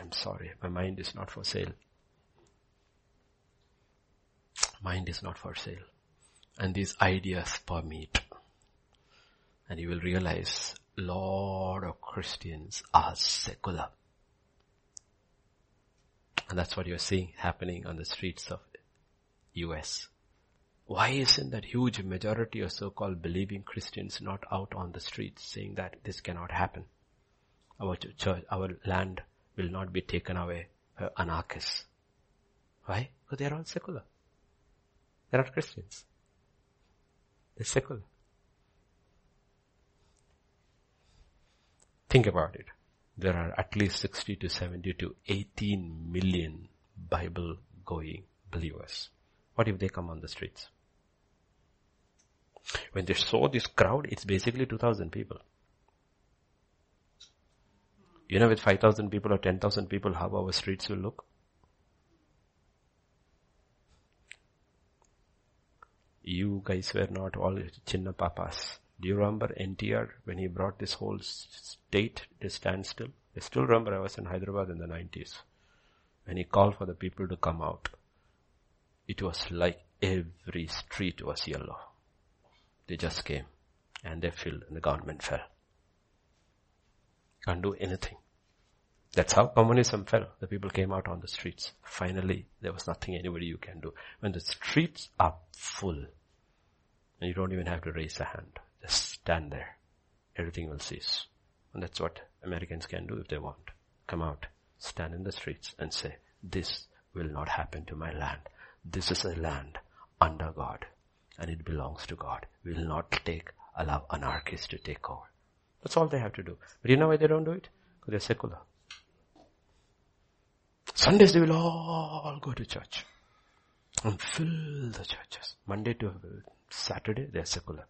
I'm sorry, my mind is not for sale. Mind is not for sale. And these ideas permeate. And you will realize lot of Christians are secular. And that's what you're seeing happening on the streets of US. Why isn't that huge majority of so-called believing Christians not out on the streets saying that this cannot happen? Our church, our land will not be taken away by anarchists. Why? Because they're all secular. They're not Christians. They're secular. Think about it there are at least 60 to 70 to 18 million Bible going believers. What if they come on the streets? When they saw this crowd, it's basically 2000 people. You know with 5000 people or 10,000 people how our streets will look? You guys were not all chinna papas. Do you remember NTR when he brought this whole state to standstill? I still remember I was in Hyderabad in the 90s. When he called for the people to come out, it was like every street was yellow. They just came and they filled and the government fell. Can't do anything. That's how communism fell. The people came out on the streets. Finally, there was nothing anybody you can do. When the streets are full, and you don't even have to raise a hand. Just stand there. Everything will cease. And that's what Americans can do if they want. Come out, stand in the streets and say, this will not happen to my land. This is a land under God and it belongs to God. We will not take, allow anarchists to take over. That's all they have to do. But you know why they don't do it? Because they're secular. Sundays they will all go to church and fill the churches. Monday to Saturday they are secular.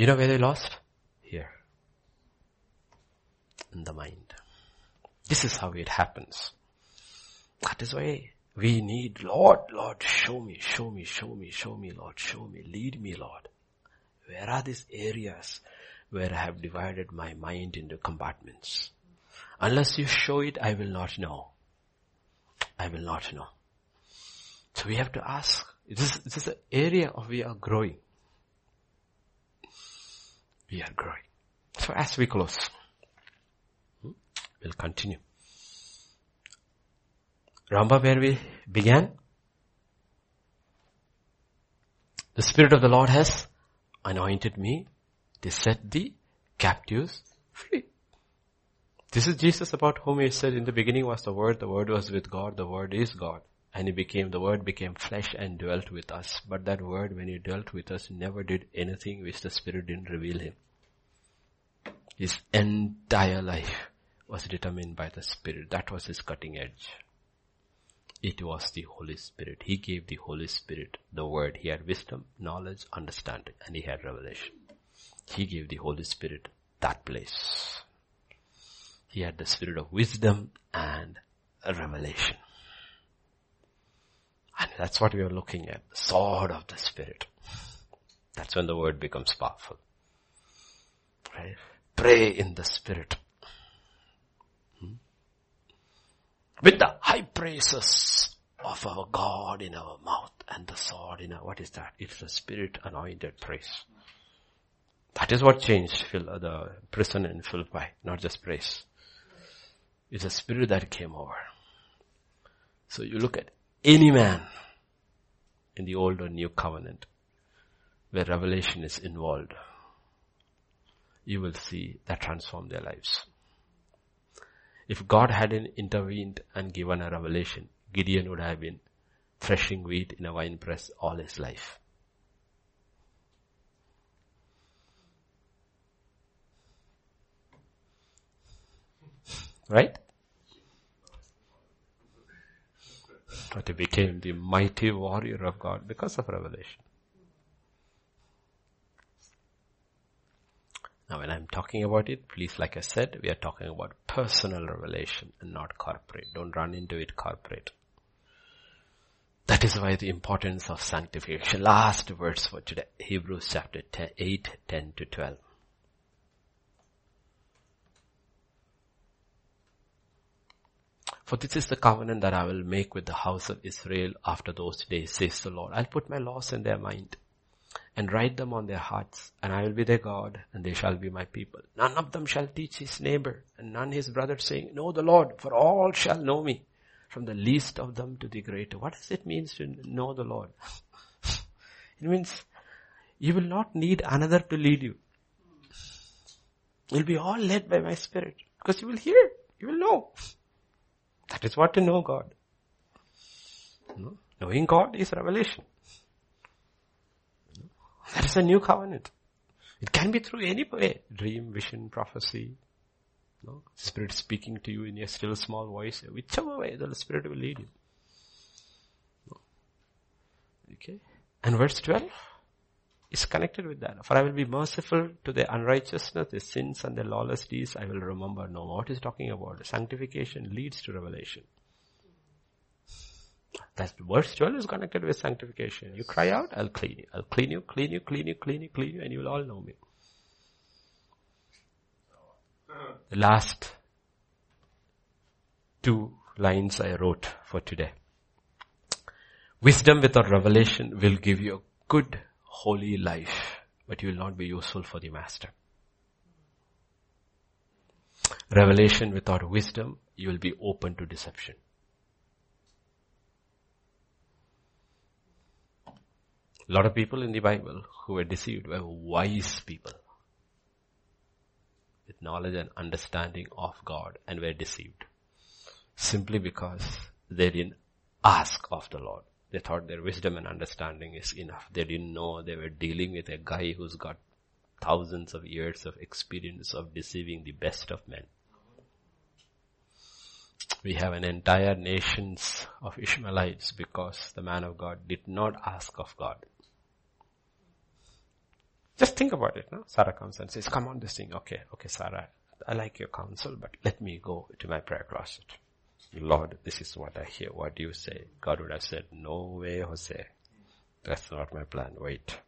You know where they lost? Here. In the mind. This is how it happens. That is why we need, Lord, Lord, show me, show me, show me, show me, Lord, show me, lead me, Lord. Where are these areas where I have divided my mind into compartments? Unless you show it, I will not know. I will not know. So we have to ask, this, this is an area of we are growing. We are growing. So as we close, hmm, we'll continue. Remember where we began? The Spirit of the Lord has anointed me to set the captives free. This is Jesus about whom he said in the beginning was the Word, the Word was with God, the Word is God. And he became, the Word became flesh and dwelt with us. But that Word, when he dwelt with us, never did anything which the Spirit didn't reveal him. His entire life was determined by the Spirit. That was his cutting edge. It was the Holy Spirit. He gave the Holy Spirit the word. He had wisdom, knowledge, understanding, and he had revelation. He gave the Holy Spirit that place. He had the spirit of wisdom and revelation. That's what we are looking at. The sword of the Spirit. That's when the word becomes powerful. Pray in the Spirit. with the high praises of our God in our mouth and the sword in our, what is that? It's the spirit anointed praise. That is what changed Phil, uh, the prison in Philippi, not just praise. It's a spirit that came over. So you look at any man in the old or new covenant where revelation is involved, you will see that transform their lives. If God hadn't intervened and given a revelation, Gideon would have been threshing wheat in a wine press all his life. Right? But he became the mighty warrior of God because of revelation. Now when I'm talking about it, please like I said, we are talking about personal revelation and not corporate. Don't run into it corporate. That is why the importance of sanctification. Last verse for today. Hebrews chapter 10, 8, 10 to 12. For this is the covenant that I will make with the house of Israel after those days, says the Lord. I'll put my laws in their mind and write them on their hearts, and I will be their God, and they shall be my people. None of them shall teach his neighbor, and none his brother saying, Know the Lord, for all shall know me, from the least of them to the greater. What does it mean to know the Lord? it means you will not need another to lead you. You'll be all led by my spirit, because you will hear, you will know. That is what to know God. Knowing God is revelation. That is a new covenant. It can be through any way. Dream, vision, prophecy. No? Spirit speaking to you in a still small voice. Whichever way the Spirit will lead you. Okay. And verse 12 is connected with that. For I will be merciful to their unrighteousness, their sins and their lawless deeds I will remember no more. What is talking about? Sanctification leads to revelation. That verse 12 is connected with sanctification. You cry out, I'll clean you. I'll clean you, clean you, clean you, clean you, clean you, and you will all know me. The last two lines I wrote for today. Wisdom without revelation will give you a good, holy life, but you will not be useful for the master. Revelation without wisdom, you will be open to deception. A lot of people in the Bible who were deceived were wise people with knowledge and understanding of God and were deceived simply because they didn't ask of the Lord. They thought their wisdom and understanding is enough. They didn't know they were dealing with a guy who's got thousands of years of experience of deceiving the best of men. We have an entire nations of Ishmaelites because the man of God did not ask of God. Just think about it, no? Sarah comes and says, come on this thing. Okay, okay, Sarah, I like your counsel, but let me go to my prayer closet. Lord, this is what I hear. What do you say? God would have said, no way, Jose. That's not my plan. Wait.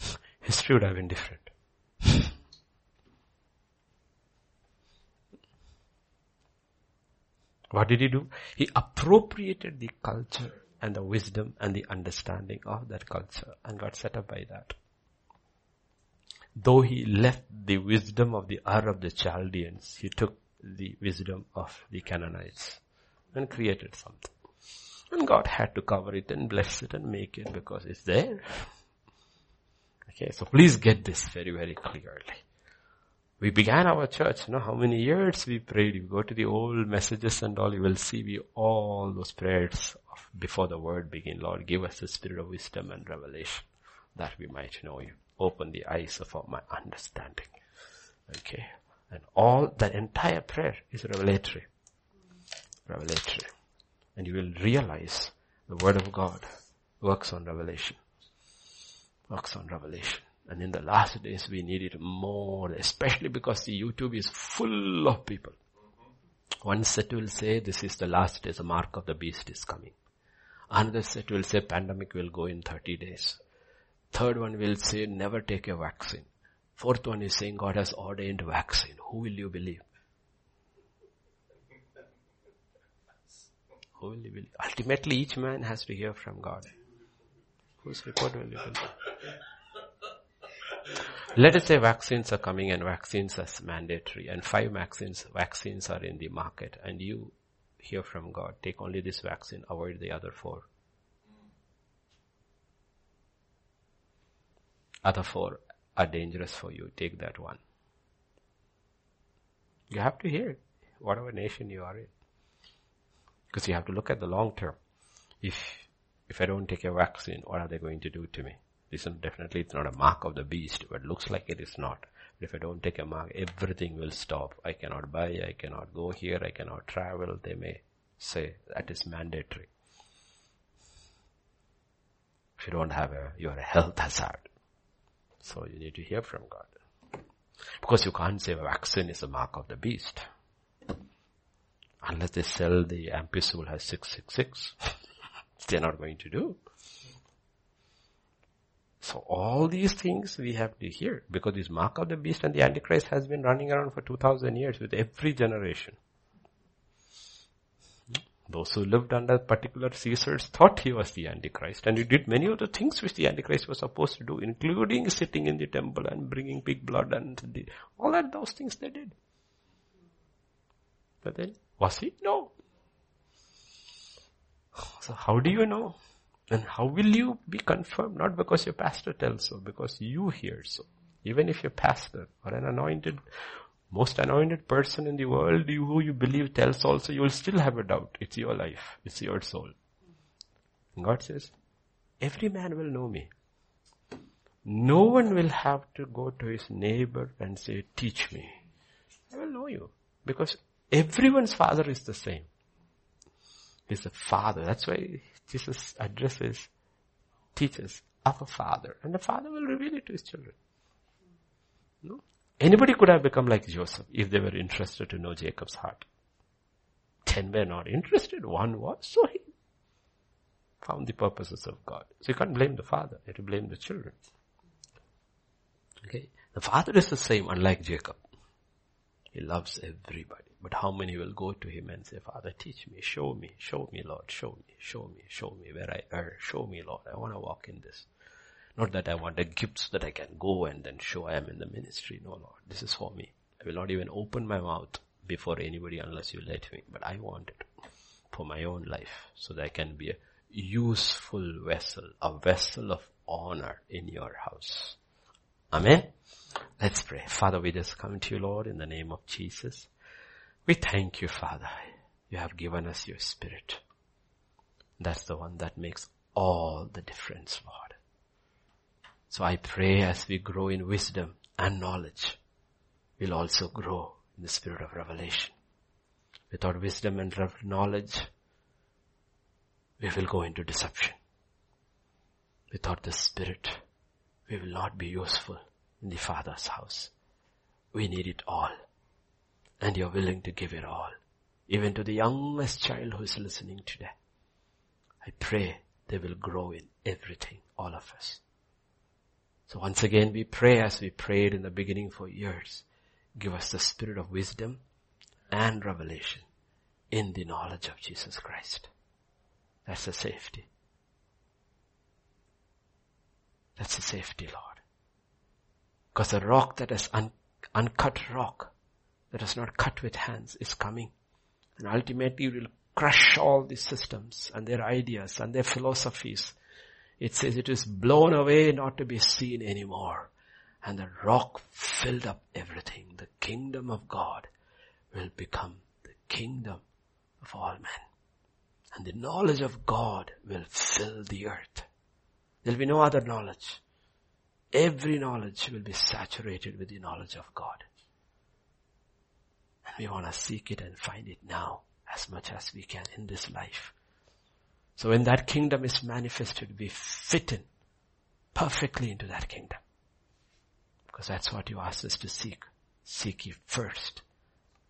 History would have been different. What did he do? He appropriated the culture and the wisdom and the understanding of that culture and got set up by that. Though he left the wisdom of the of the Chaldeans, he took the wisdom of the Canaanites and created something. And God had to cover it and bless it and make it because it's there. Okay, so please get this very, very clearly. We began our church, you know, how many years we prayed. You go to the old messages and all, you will see we all those prayers of before the word begin. Lord, give us the spirit of wisdom and revelation that we might know you. Open the eyes of my understanding. Okay. And all, that entire prayer is revelatory. Revelatory. And you will realize the word of God works on revelation. Works on revelation. And in the last days we need it more, especially because the YouTube is full of people. One set will say this is the last days, the mark of the beast is coming. Another set will say pandemic will go in 30 days. Third one will say never take a vaccine. Fourth one is saying God has ordained vaccine. Who will you believe? Who will you believe? Ultimately each man has to hear from God. Whose report will you believe? Let us say vaccines are coming and vaccines are mandatory and five vaccines, vaccines are in the market and you hear from God, take only this vaccine, avoid the other four. Other four are dangerous for you, take that one. You have to hear it, whatever nation you are in. Because you have to look at the long term. If, if I don't take a vaccine, what are they going to do to me? Listen, definitely it's not a mark of the beast, but looks like it is not. But if I don't take a mark, everything will stop. I cannot buy, I cannot go here, I cannot travel. They may say that is mandatory. If you don't have a, you are a health hazard. So you need to hear from God. Because you can't say a vaccine is a mark of the beast. Unless they sell the ampicillin has 666. They're not going to do. So all these things we have to hear because this mark of the beast and the antichrist has been running around for 2000 years with every generation. Those who lived under particular Caesars thought he was the Antichrist and he did many of the things which the Antichrist was supposed to do, including sitting in the temple and bringing pig blood and the, all that those things they did. But then, was he? No. So how do you know? And how will you be confirmed? Not because your pastor tells so, because you hear so. Even if your pastor or an anointed, most anointed person in the world you, who you believe tells also, you will still have a doubt. It's your life. It's your soul. God says, every man will know me. No one will have to go to his neighbor and say, teach me. I will know you. Because everyone's father is the same. He's a father. That's why Jesus addresses, teaches of a father. And the father will reveal it to his children. No? Anybody could have become like Joseph if they were interested to know Jacob's heart. Ten were not interested. One was. So he found the purposes of God. So you can't blame the father. You have to blame the children. Okay. The father is the same, unlike Jacob. He loves everybody. But how many will go to him and say, Father, teach me, show me, show me, Lord, show me, show me, show me where I err, show me, Lord, I want to walk in this. Not that I want the gifts that I can go and then show I am in the ministry. No, Lord, this is for me. I will not even open my mouth before anybody unless you let me. But I want it for my own life so that I can be a useful vessel, a vessel of honor in your house. Amen. Let's pray. Father, we just come to you, Lord, in the name of Jesus. We thank you, Father. You have given us your spirit. That's the one that makes all the difference, Lord. So I pray as we grow in wisdom and knowledge, we'll also grow in the spirit of revelation. Without wisdom and knowledge, we will go into deception. Without the Spirit, we will not be useful in the Father's house. We need it all. And you're willing to give it all. Even to the youngest child who is listening today. I pray they will grow in everything, all of us. So once again we pray as we prayed in the beginning for years. Give us the spirit of wisdom and revelation in the knowledge of Jesus Christ. That's the safety. That's the safety, Lord. Because the rock that is un- uncut rock, that is not cut with hands, is coming. And ultimately will crush all these systems and their ideas and their philosophies. It says it is blown away not to be seen anymore. And the rock filled up everything. The kingdom of God will become the kingdom of all men. And the knowledge of God will fill the earth. There'll be no other knowledge. Every knowledge will be saturated with the knowledge of God. And we want to seek it and find it now as much as we can in this life. So when that kingdom is manifested, we fit in perfectly into that kingdom. Because that's what you asked us to seek. Seek ye first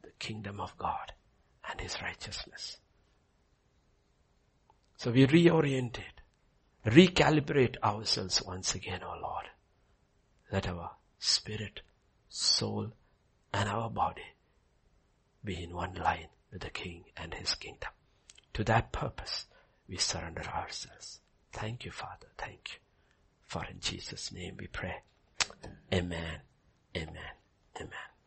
the kingdom of God and his righteousness. So we reorient it, recalibrate ourselves once again, O oh Lord. Let our spirit, soul, and our body be in one line with the King and His kingdom. To that purpose, we surrender ourselves. Thank you, Father. Thank you. For in Jesus' name we pray. Amen. Amen. Amen.